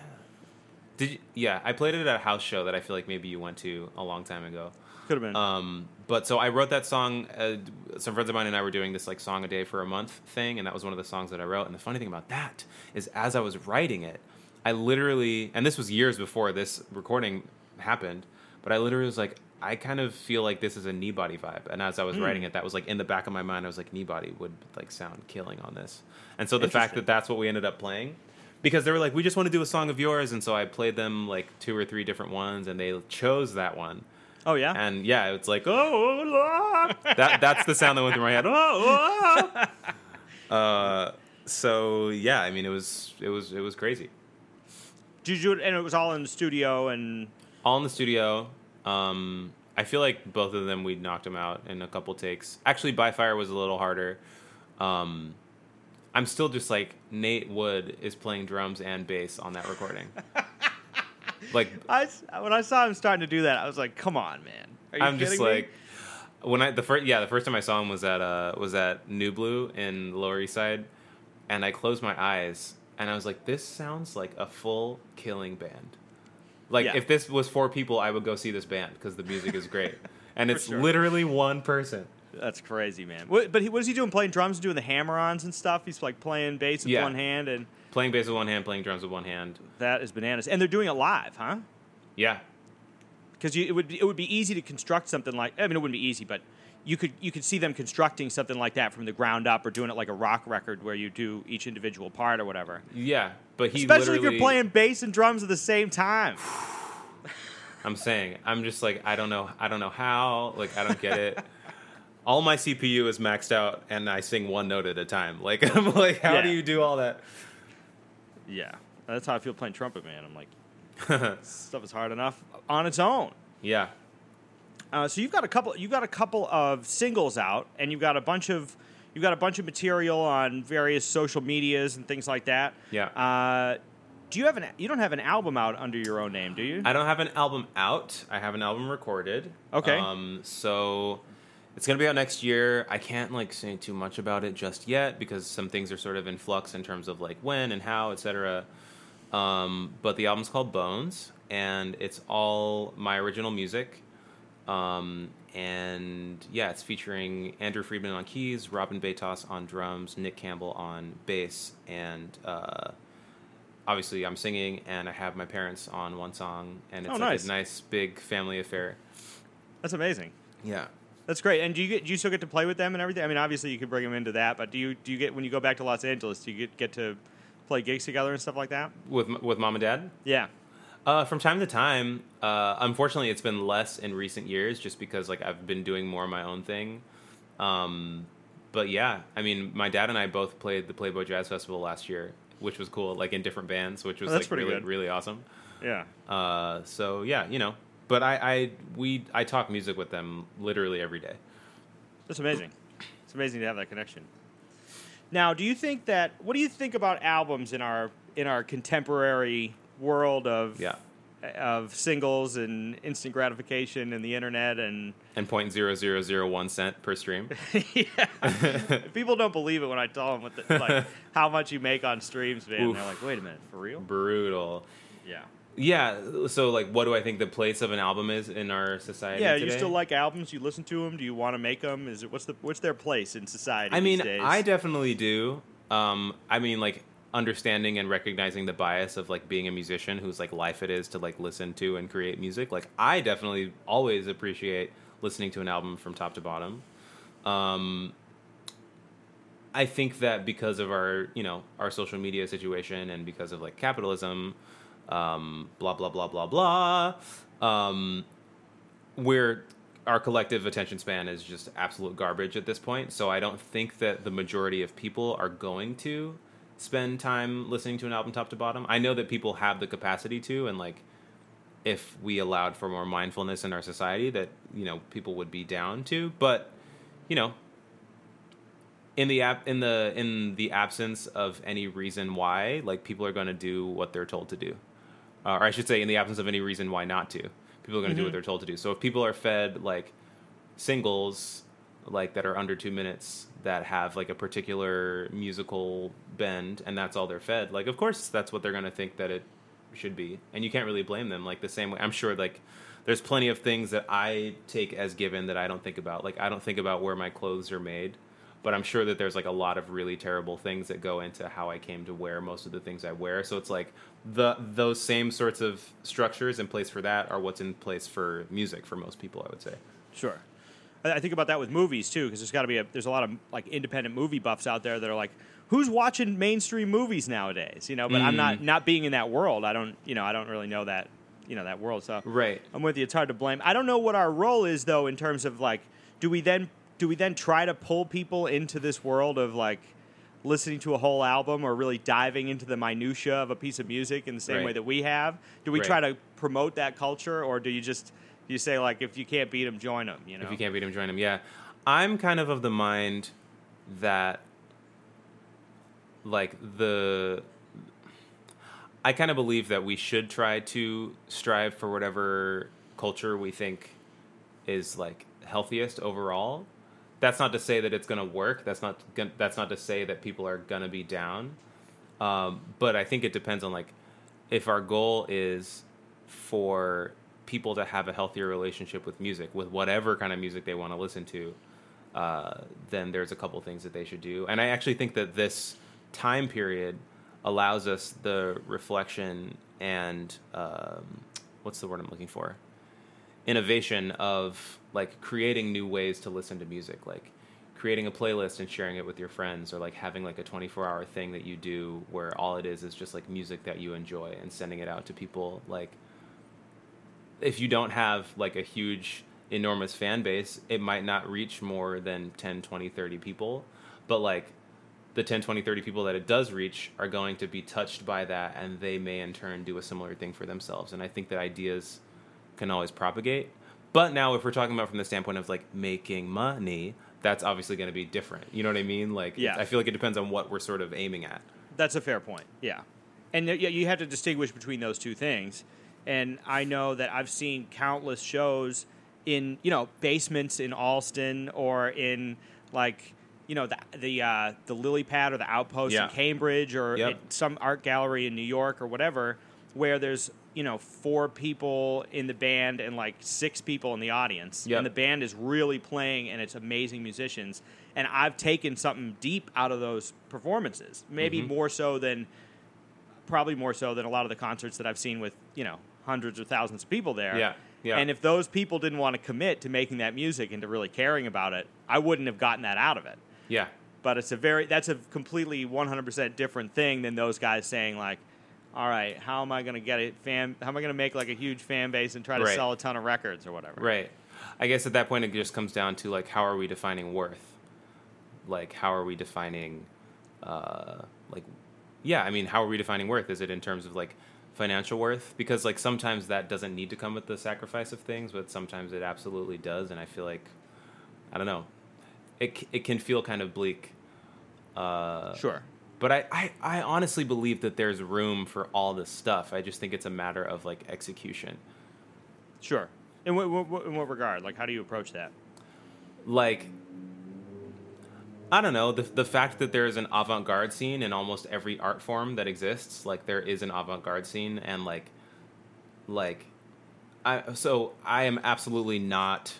Did you, yeah, I played it at a house show that I feel like maybe you went to a long time ago. Could have been. Um, but so I wrote that song. Uh, some friends of mine and I were doing this like song a day for a month thing, and that was one of the songs that I wrote. And the funny thing about that is, as I was writing it, I literally, and this was years before this recording happened, but I literally was like, I kind of feel like this is a Kneebody vibe. And as I was writing it, that was like in the back of my mind. I was like, Kneebody would like sound killing on this. And so the fact that that's what we ended up playing. Because they were like, we just want to do a song of yours, and so I played them like two or three different ones, and they chose that one oh yeah. and yeah, it's like oh, ah." that that's the sound that went through my head. Oh, ah." uh, so yeah, I mean, it was it was it was crazy. Did you do it? And it was all in the studio. And All in the studio. Um, I feel like both of them we knocked them out in a couple takes. Actually, by fire was a little harder. Um, I'm still just like Nate Wood is playing drums and bass on that recording. like I when I saw him starting to do that, I was like, come on, man. Are you I'm just me? like when I the first yeah the first time I saw him was at uh was at Nublu in the Lower East Side, and I closed my eyes and I was like, this sounds like a full killing band. Like Yeah. if this was four people, I would go see this band because the music is great, and it's sure. literally one person. That's crazy, man. What, but he, what is he doing? Playing drums and doing the hammer-ons and stuff. He's like playing bass with Yeah. one hand, and Playing bass with one hand, playing drums with one hand. that is bananas. And they're doing it live, huh? Yeah, Because it would be, it would be easy to construct something like. I mean, it wouldn't be easy, but you could you could see them constructing something like that from the ground up, or doing it like a rock record where you do each individual part or whatever. yeah. But he Especially if you're playing bass and drums at the same time. I'm saying I'm just like I don't know I don't know how like I don't get it. all my CPU is maxed out and I sing one note at a time. Like I'm like how do you do all that? Yeah, that's how I feel playing trumpet, man. I'm like, stuff is hard enough on its own. yeah. Uh, so you've got a couple. You've got a couple of singles out, and you've got a bunch of you've got a bunch of material on various social medias and things like that. Yeah. Uh, do you have an? You don't have an album out under your own name, do you? I don't have an album out. I have an album recorded. Okay. Um so it's gonna be out next year. I can't like say too much about it just yet because some things are sort of in flux in terms of like when and how, etc. Um, but the album's called Bones, and it's all my original music. Um, and yeah, it's featuring Andrew Friedman on keys, Robin Baytas on drums, Nick Campbell on bass, and uh, obviously I'm singing, and I have my parents on one song, and it's Oh, like nice. a nice big family affair. That's amazing. Yeah. That's great. And do you get? Do you still get to play with them and everything? I mean, obviously you could bring them into that, but do you do you get when you go back to Los Angeles? Do you get get to play gigs together and stuff like that? With with mom and dad. Yeah. Uh, from time to time, uh, unfortunately, it's been less in recent years, just because like I've been doing more of my own thing. Um, but yeah, I mean, my dad and I both played the Playboy Jazz Festival last year, which was cool, like in different bands, which was Oh, that's like really good. really awesome. Yeah. Uh, so yeah, you know, but I, I we I talk music with them literally every day. That's amazing. It's amazing to have that connection. Now, do you think that? What do you think about albums in our in our contemporary world of Yeah, of singles and instant gratification and the internet and and point zero zero zero one cent per stream. yeah. people don't believe it when I tell them what the, like how much you make on streams, man. Oof. They're like, wait a minute, for real? Brutal. Yeah. Yeah. So like, what do I think the place of an album is in our society? Yeah. today? You still like albums? You listen to them? Do you want to make them? Is it what's the what's their place in society? I mean? I definitely do. Um, I mean, like understanding and recognizing the bias of like being a musician whose like life it is to like listen to and create music like i definitely always appreciate listening to an album from top to bottom um i think that because of our you know our social media situation and because of like capitalism um blah blah blah blah blah um we're our collective attention span is just absolute garbage at this point. So I don't think that the majority of people are going to spend time listening to an album top to bottom. I know that people have the capacity to, and like if we allowed for more mindfulness in our society, that you know people would be down to. But you know, in the app in the in the absence of any reason why, like people are going to do what they're told to do, uh, or I should say, in the absence of any reason why not to people are going to do what they're told to do. So if people are fed like singles like that are under 2 minutes that have like a particular musical bend and that's all they're fed, like of course that's what they're going to think that it should be. And you can't really blame them like the same way. I'm sure like there's plenty of things that I take as given that I don't think about. Like I don't think about where my clothes are made but I'm sure that there's like a lot of really terrible things that go into how I came to wear most of the things I wear. So it's like the those same sorts of structures in place for that are what's in place for music for most people. I would say. Sure. I think about that with movies too, because there's got to be a there's a lot of like independent movie buffs out there that are like, who's watching mainstream movies nowadays? You know, but I'm not mm. not being in that world. I don't you know I don't really know that you know that world. So Right. I'm with you. It's hard to blame. I don't know what our role is though in terms of like, do we then do we then try to pull people into this world of like listening to a whole album or really diving into the minutia of a piece of music in the same Right. way that we have? Do we Right. try to promote that culture or do you just you say like if you can't beat them, join them? You know, If you can't beat him, join him. Yeah, I'm kind of of the mind that like the I kind of believe that we should try to strive for whatever culture we think is like healthiest overall. That's not to say that it's going to work. That's not that's not to say that people are going to be down. Um, but I think it depends on like if our goal is for people to have a healthier relationship with music, with whatever kind of music they want to listen to, uh, then there's a couple things that they should do. And I actually think that this time period allows us the reflection and um, what's the word I'm looking for? Innovation of like creating new ways to listen to music, like creating a playlist and sharing it with your friends, or like having like a 24 hour thing that you do where all it is is just like music that you enjoy and sending it out to people. Like, if you don't have like a huge enormous fan base it might not reach more than 10 20 30 people. But like the 10 20 30 people that it does reach are going to be touched by that and they may in turn do a similar thing for themselves. And i think that ideas can always propagate. But now if we're talking about from the standpoint of like making money that's obviously going to be different. You know what i mean? Like Yeah. i feel like it depends on what we're sort of aiming at. That's a fair point. Yeah, and you have to distinguish between those two things. And I know that I've seen countless shows in you know basements in Allston or in like you know the the uh, the Lilypad or the outpost Yeah. in Cambridge or Yep. some art gallery in New York or whatever, where there's you know four people in the band and like six people in the audience, Yep. and the band is really playing and it's amazing musicians. And I've taken something deep out of those performances, maybe Mm-hmm. more so than probably more so than a lot of the concerts that I've seen with you know hundreds or thousands of people there. Yeah, yeah. And if those people didn't want to commit to making that music and to really caring about it, I wouldn't have gotten that out of it. yeah But it's a very that's a completely 100% different thing than those guys saying like, all right, how am I going to get a fan? How am I going to make like a huge fan base and try to Right. sell a ton of records or whatever? Right. I guess at that point it just comes down to like how are we defining worth? Like how are we defining uh like yeah, I mean how are we defining worth? Is it in terms of like financial worth? Because like sometimes that doesn't need to come with the sacrifice of things, but sometimes it absolutely does and I feel like I don't know. It it can feel kind of bleak. Uh Sure. but I, I, I honestly believe that there's room for all this stuff. I just think it's a matter of like execution. Sure. In what, what, in what regard? Like, how do you approach that? like I don't know the the fact that there is an avant garde scene in almost every art form that exists. Like there is an avant garde scene, and like like I so I am absolutely not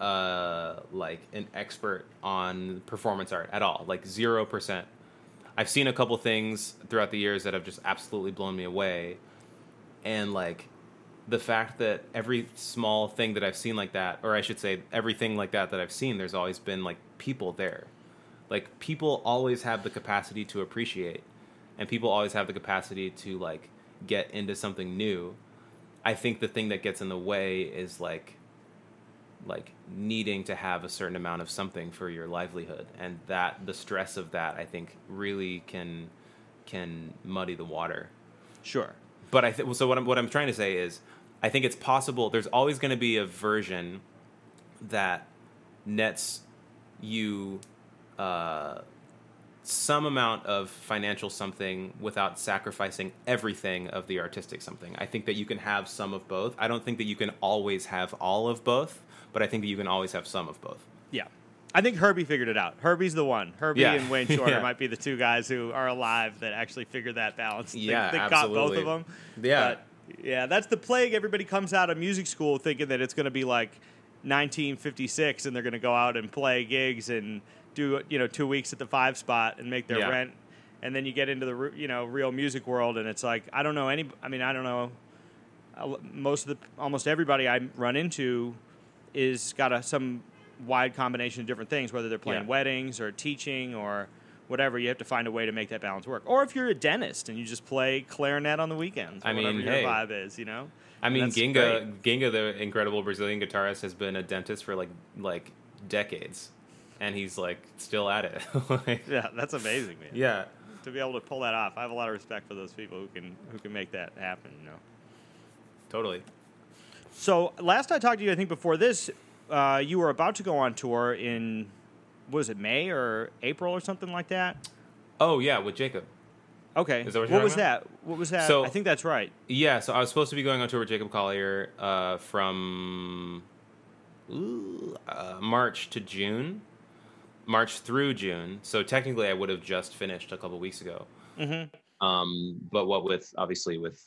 uh like an expert on performance art at all. Like zero percent. I've seen a couple things throughout the years that have just absolutely blown me away, and like the fact that every small thing that I've seen like that, or I should say, everything like that that I've seen, there's always been like people there. Like people always have the capacity to appreciate, and people always have the capacity to like get into something new. I think the thing that gets in the way is like like needing to have a certain amount of something for your livelihood and that the stress of that I think really can can muddy the water. Sure. But I think so. What I'm what I'm trying to say is, I think it's possible. There's always going to be a version that nets you uh, some amount of financial something without sacrificing everything of the artistic something. I think that you can have some of both. I don't think that you can always have all of both, but I think that you can always have some of both. Yeah. I think Herbie figured it out. Herbie's the one. Herbie Yeah. and Wayne Shorter Yeah. might be the two guys who are alive that actually figured that balance. They- Yeah, they, got both of them. Yeah. But, yeah, that's the plague. Everybody comes out of music school thinking that it's going to be like 1956 and they're going to go out and play gigs and do you know two weeks at the five spot and make their Yeah. rent. And then you get into the you know real music world and it's like I don't know any. I mean I don't know. Most of the almost everybody I run into is got a some wide combination of different things, whether they're playing Yeah. weddings or teaching or whatever. You have to find a way to make that balance work. Or if you're a dentist and you just play clarinet on the weekends, or I mean, whatever your hey. vibe is, you know. I mean, Guinga, Guinga, the incredible Brazilian guitarist, has been a dentist for like like decades, and he's like still at it. Like, Yeah, that's amazing, man. yeah, To be able to pull that off, I have a lot of respect for those people who can who can make that happen. You know. totally. So last I talked to you, I think before this, uh, you were about to go on tour in, was it May or April or something like that? Oh yeah, with Jacob. Okay. What you're was talking that? What was that? So- I think that's right. Yeah, so I was supposed to be going on tour with Jacob Collier uh, from ooh, uh, March to June, March through June. So technically, I would have just finished a couple weeks ago. Mm-hmm. Um, but what with obviously with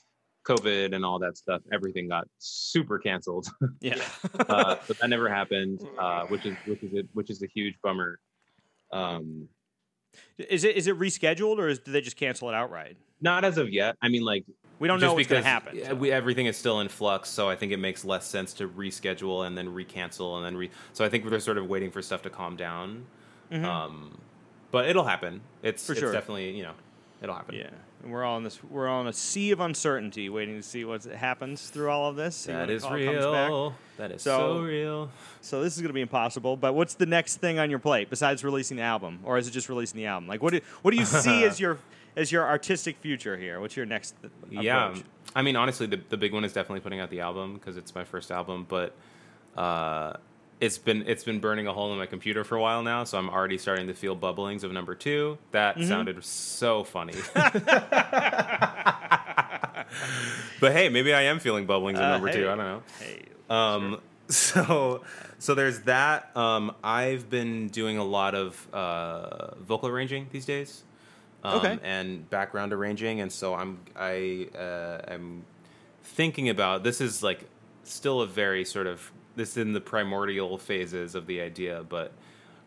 COVID and all that stuff, everything got super canceled. Yeah. uh, but that never happened, uh, which is which is a, which is a huge bummer. Um, Is it is it rescheduled or is, did they just cancel it outright? not as of yet. I mean, like We don't just know what's going to happen. so. we, everything is still in flux, so I think it makes less sense to reschedule and then recancel and then re. So I think they're sort of waiting for stuff to calm down. Um, but it'll happen. It's Mm-hmm. For it's sure. definitely you know it'll happen. yeah, and we're all in this. We're all in a sea of uncertainty, waiting to see what happens through all of this. That is real. That is So- so, real. So this is going to be impossible. But what's the next thing on your plate besides releasing the album, or is it just releasing the album? Like, what do what do you see as your as your artistic future here? What's your next th- Yeah. I mean, honestly, the the big one is definitely putting out the album because it's my first album, but uh, it's been it's been burning a hole in my computer for a while now, so I'm already starting to feel bubblings of number two. That Mm-hmm. sounded so funny. but hey, maybe I am feeling bubblings of Uh, number hey. two. I don't know. Hey, Um, so so there's that. Um, I've been doing a lot of uh, vocal arranging these days. Um, Okay. And background arranging, and so I'm I uh, am thinking about this is like still a very sort of this in the primordial phases of the idea, but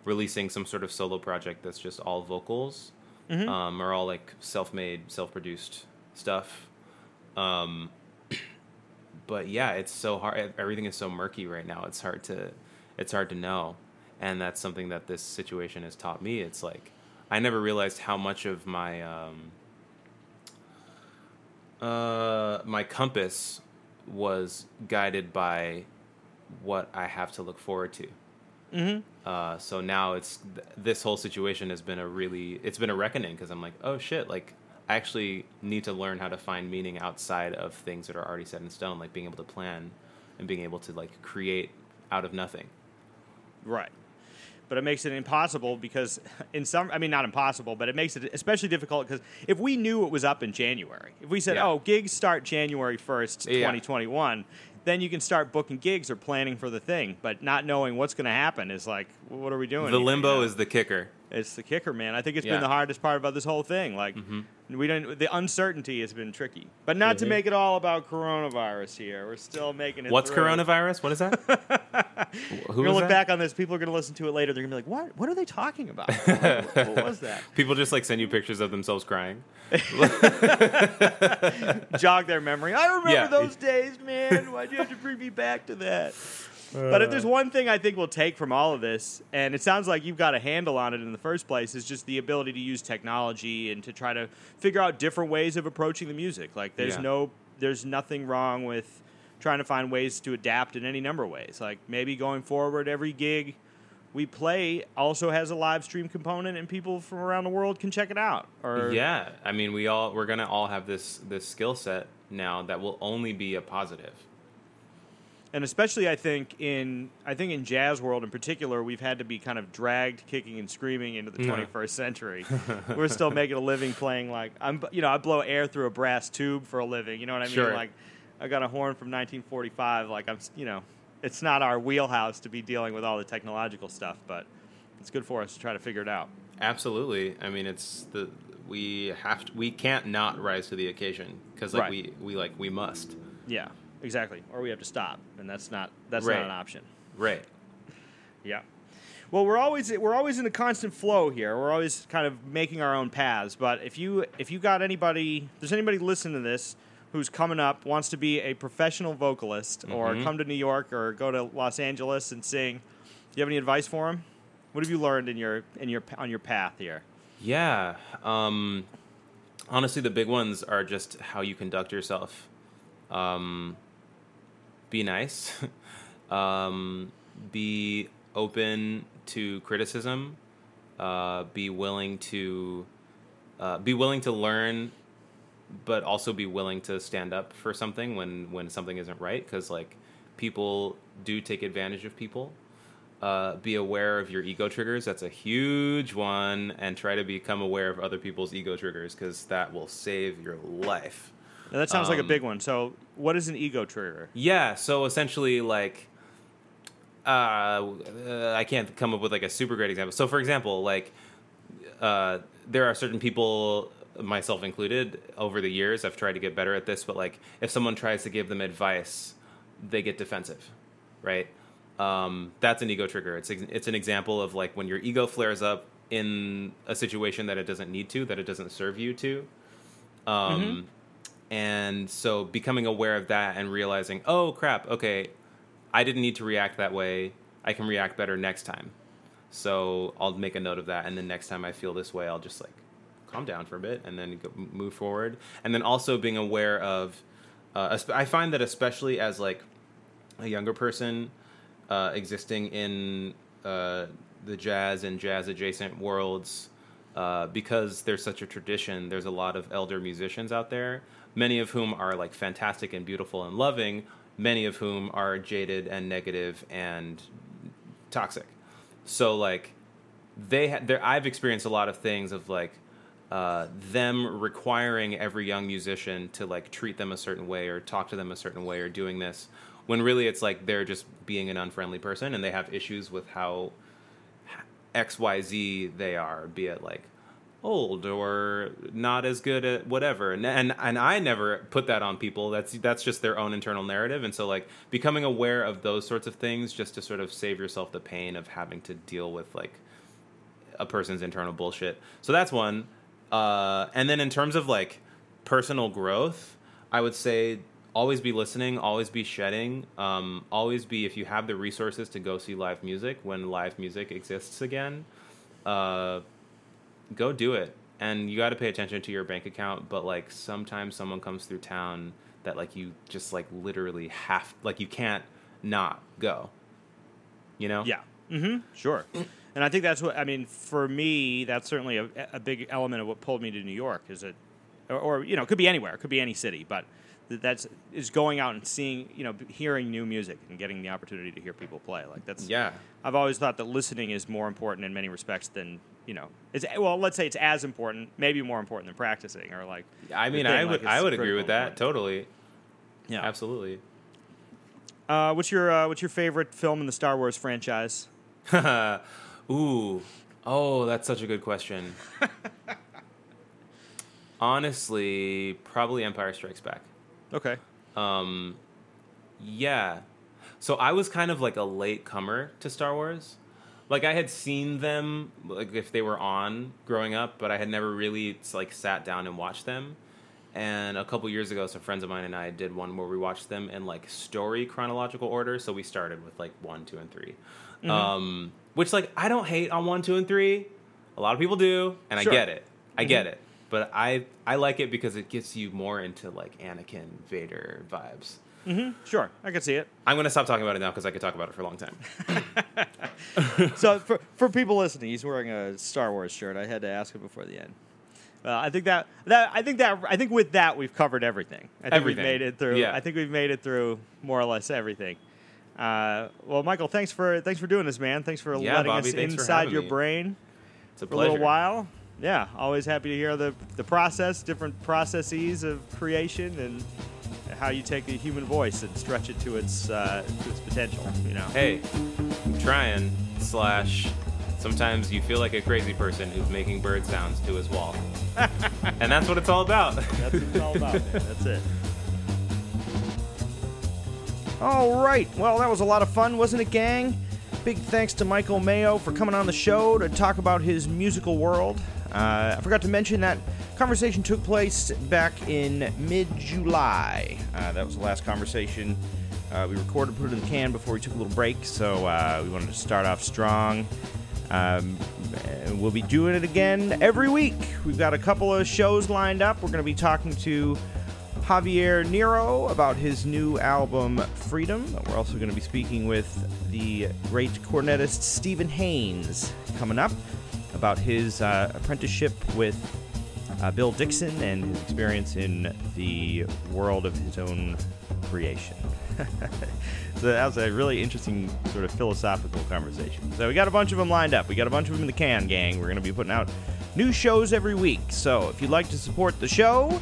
releasing some sort of solo project that's just all vocals, um, or all like self-made, self-produced stuff. Um, but yeah, it's so hard. Everything is so murky right now. It's hard to, it's hard to know, and that's something that this situation has taught me. It's like I never realized how much of my um, uh, my compass was guided by what I have to look forward to. Mm-hmm. Uh, so now it's th- this whole situation has been a really it's been a reckoning because I'm like oh shit like I actually need to learn how to find meaning outside of things that are already set in stone like being able to plan and being able to like create out of nothing. Right. But it makes it impossible because, in some, I mean, not impossible, but it makes it especially difficult because if we knew it was up in January, if we said, Yeah. oh, gigs start January 1st, Yeah. 2021, then you can start booking gigs or planning for the thing. But not knowing what's going to happen is like, what are we doing? The limbo is the kicker. It's the kicker, man. I think it's Yeah. Mm-hmm. been the hardest part about this whole thing. Like, We don't. The uncertainty has been tricky, but not to Mhm. make it all about coronavirus here. We're still making it. What's through. coronavirus? What is that? Who We're gonna look that? back on this. People are gonna listen to it later. They're gonna be like, "What? What are they talking about? what, what was that?" People just like send you pictures of themselves crying. Jog their memory. I remember Yeah. those days, man. Why'd you have to bring me back to that? But if there's uh. one thing I think we'll take from all of this, and it sounds like you've got a handle on it in the first place, is just the ability to use technology and to try to figure out different ways of approaching the music. Like there's Yeah. no, there's nothing wrong with trying to find ways to adapt in any number of ways. Like maybe going forward, every gig we play also has a live stream component, and people from around the world can check it out. Or Yeah, I mean, we all we're gonna all have this this skill set now that will only be a positive. And especially I think in I think in jazz world in particular, we've had to be kind of dragged kicking and screaming into the Yeah. 21st century. We're still making a living playing like I'm you know I blow air through a brass tube for a living. You know what I mean? Sure. Like I got a horn from 1945. Like I'm you know it's not our wheelhouse to be dealing with all the technological stuff, but it's good for us to try to figure it out. Absolutely. I mean, it's the we have to, we can't not rise to the occasion because like Right. we we like we must. Yeah, exactly. Or we have to stop, and that's not that's Right. not an option. Right. Yeah. Well, we're always we're always in a constant flow here. We're always kind of making our own paths. But if you if you got anybody, there's anybody listening to this who's coming up, wants to be a professional vocalist, or Mhm. come to New York or go to Los Angeles and sing, do you have any advice for them? What have you learned in your in your on your path here? Yeah. Um, honestly, the big ones are just how you conduct yourself. Um, be nice. um, be open to criticism. Uh, be willing to uh, be willing to learn, but also be willing to stand up for something when when something isn't right. Because like people do take advantage of people uh, be aware of your ego triggers. That's a huge one, and try to become aware of other people's ego triggers because that will save your life. Now, that sounds like a Um, big one. So, what is an ego trigger? Yeah, so essentially, like, uh, uh, I can't come up with like a super great example. So, for example, like, uh, there are certain people, myself included, over the years, I've tried to get better at this, but like, if someone tries to give them advice, they get defensive, right? Um, that's an ego trigger. It's it's an example of like when your ego flares up in a situation that it doesn't need to, that it doesn't serve you to. Um, and so becoming aware of that and realizing, oh crap, okay, I didn't need to react that way. I can react better next time. So I'll make a note of that, and then next time I feel this way, I'll just like calm down for a bit and then go, move forward. And then also being aware of, uh, I find that especially as like a younger person uh, existing in uh, the jazz and jazz adjacent worlds, uh, because there's such a tradition, there's a lot of elder musicians out there, many of whom are like fantastic and beautiful and loving, many of whom are jaded and negative and toxic. So like they ha- there I've experienced a lot of things of like uh, them requiring every young musician to like treat them a certain way or talk to them a certain way or doing this when really it's like they're just being an unfriendly person and they have issues with how xyz they are be it like old or not as good at whatever. And and and I never put that on people. That's that's just their own internal narrative. And so like becoming aware of those sorts of things just to sort of save yourself the pain of having to deal with like a person's internal bullshit. So that's one. Uh and then in terms of like personal growth I would say always be listening always be shedding um always be if you have the resources to go see live music when live music exists again uh go do it and you got to pay attention to your bank account but like sometimes someone comes through town that like you just like literally have like you can't not go you know Yeah. Mm-hmm. Sure. And I think that's what I mean. For me, that's certainly a, a big element of what pulled me to New York. Is it, or, or you know, it could be anywhere, it could be any city, but th- that's is going out and seeing, you know, hearing new music and getting the opportunity to hear people play. Like that's yeah I've always thought that listening is more important in many respects than you know. It's well, let's say it's as important, maybe more important than practicing, or like. i mean i would it's i would agree with that important. totally Yeah. absolutely Uh, what's your uh, What's your favorite film in the Star Wars franchise? ooh oh that's such a good question Honestly, probably Empire Strikes Back. Okay. Um, yeah. So I was kind of like a late comer to Star Wars. Like I had seen them, like if they were on growing up, but I had never really like sat down and watched them. And a couple years ago, some friends of mine and I did one where we watched them in like story chronological order. So we started with like one, two, and 3 Um, which like I don't hate on one, two, and three. A lot of people do, and Sure. I get it. I get it. But I I like it because it gets you more into like Anakin, Vader vibes. Sure, I can see it. I'm gonna stop talking about it now because I could talk about it for a long time. so for for people listening, he's wearing a Star Wars shirt. I had to ask him before the end. Uh, I think that that I think that I think with that we've covered everything. I think Everything. we've made it through. Yeah. I think we've made it through more or less everything. Uh, well, Michael, thanks for thanks for doing this, man. Thanks for Yeah, letting Bobby, us inside your me. brain It's a for a little while. Yeah, always happy to hear the the process, different processes of creation, and how you take the human voice and stretch it to its uh, to its potential. You know. Hey, I'm trying. Slash, sometimes you feel like a crazy person who's making bird sounds to his wall, and that's what it's all about. That's what it's all about. man. That's it. All right. Well, that was a lot of fun, wasn't it, gang? Big thanks to Michael Mayo for coming on the show to talk about his musical world. Uh, I forgot to mention that conversation took place back in mid July. Uh, that was the last conversation uh, we recorded, put it in the can before we took a little break, so uh, we wanted to start off strong. Um, we'll be doing it again every week. We've got a couple of shows lined up. We're going to be talking to Javier Nero about his new album Freedom. We're also going to be speaking with the great cornetist Stephen Haynes coming up about his uh, apprenticeship with uh, Bill Dixon and his experience in the world of his own creation. so that was a really interesting sort of philosophical conversation. So we got a bunch of them lined up. We got a bunch of them in the can, gang. We're going to be putting out new shows every week. So if you'd like to support the show,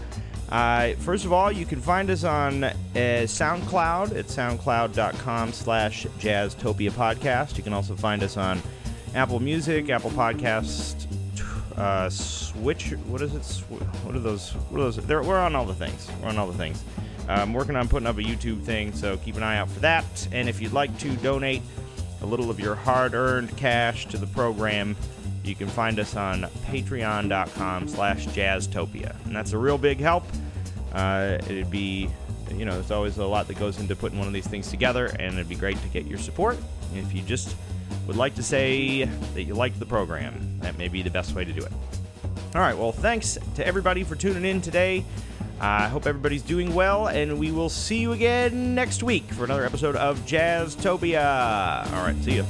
uh, first of all, you can find us on uh, SoundCloud at soundcloud.com slash jazztopia podcast. You can also find us on Apple Music, Apple Podcast, uh, Switch. What is it? What are those? What are those? They're, we're on all the things. We're on all the things. I'm working on putting up a YouTube thing, so keep an eye out for that. And if you'd like to donate a little of your hard-earned cash to the program, you can find us on patreon.com slash jazztopia. And that's a real big help. Uh, it'd be, you know, there's always a lot that goes into putting one of these things together, and it'd be great to get your support. If you just would like to say that you liked the program, that may be the best way to do it. All right, well, thanks to everybody for tuning in today. I hope everybody's doing well, and we will see you again next week for another episode of Jazztopia. All right, see you.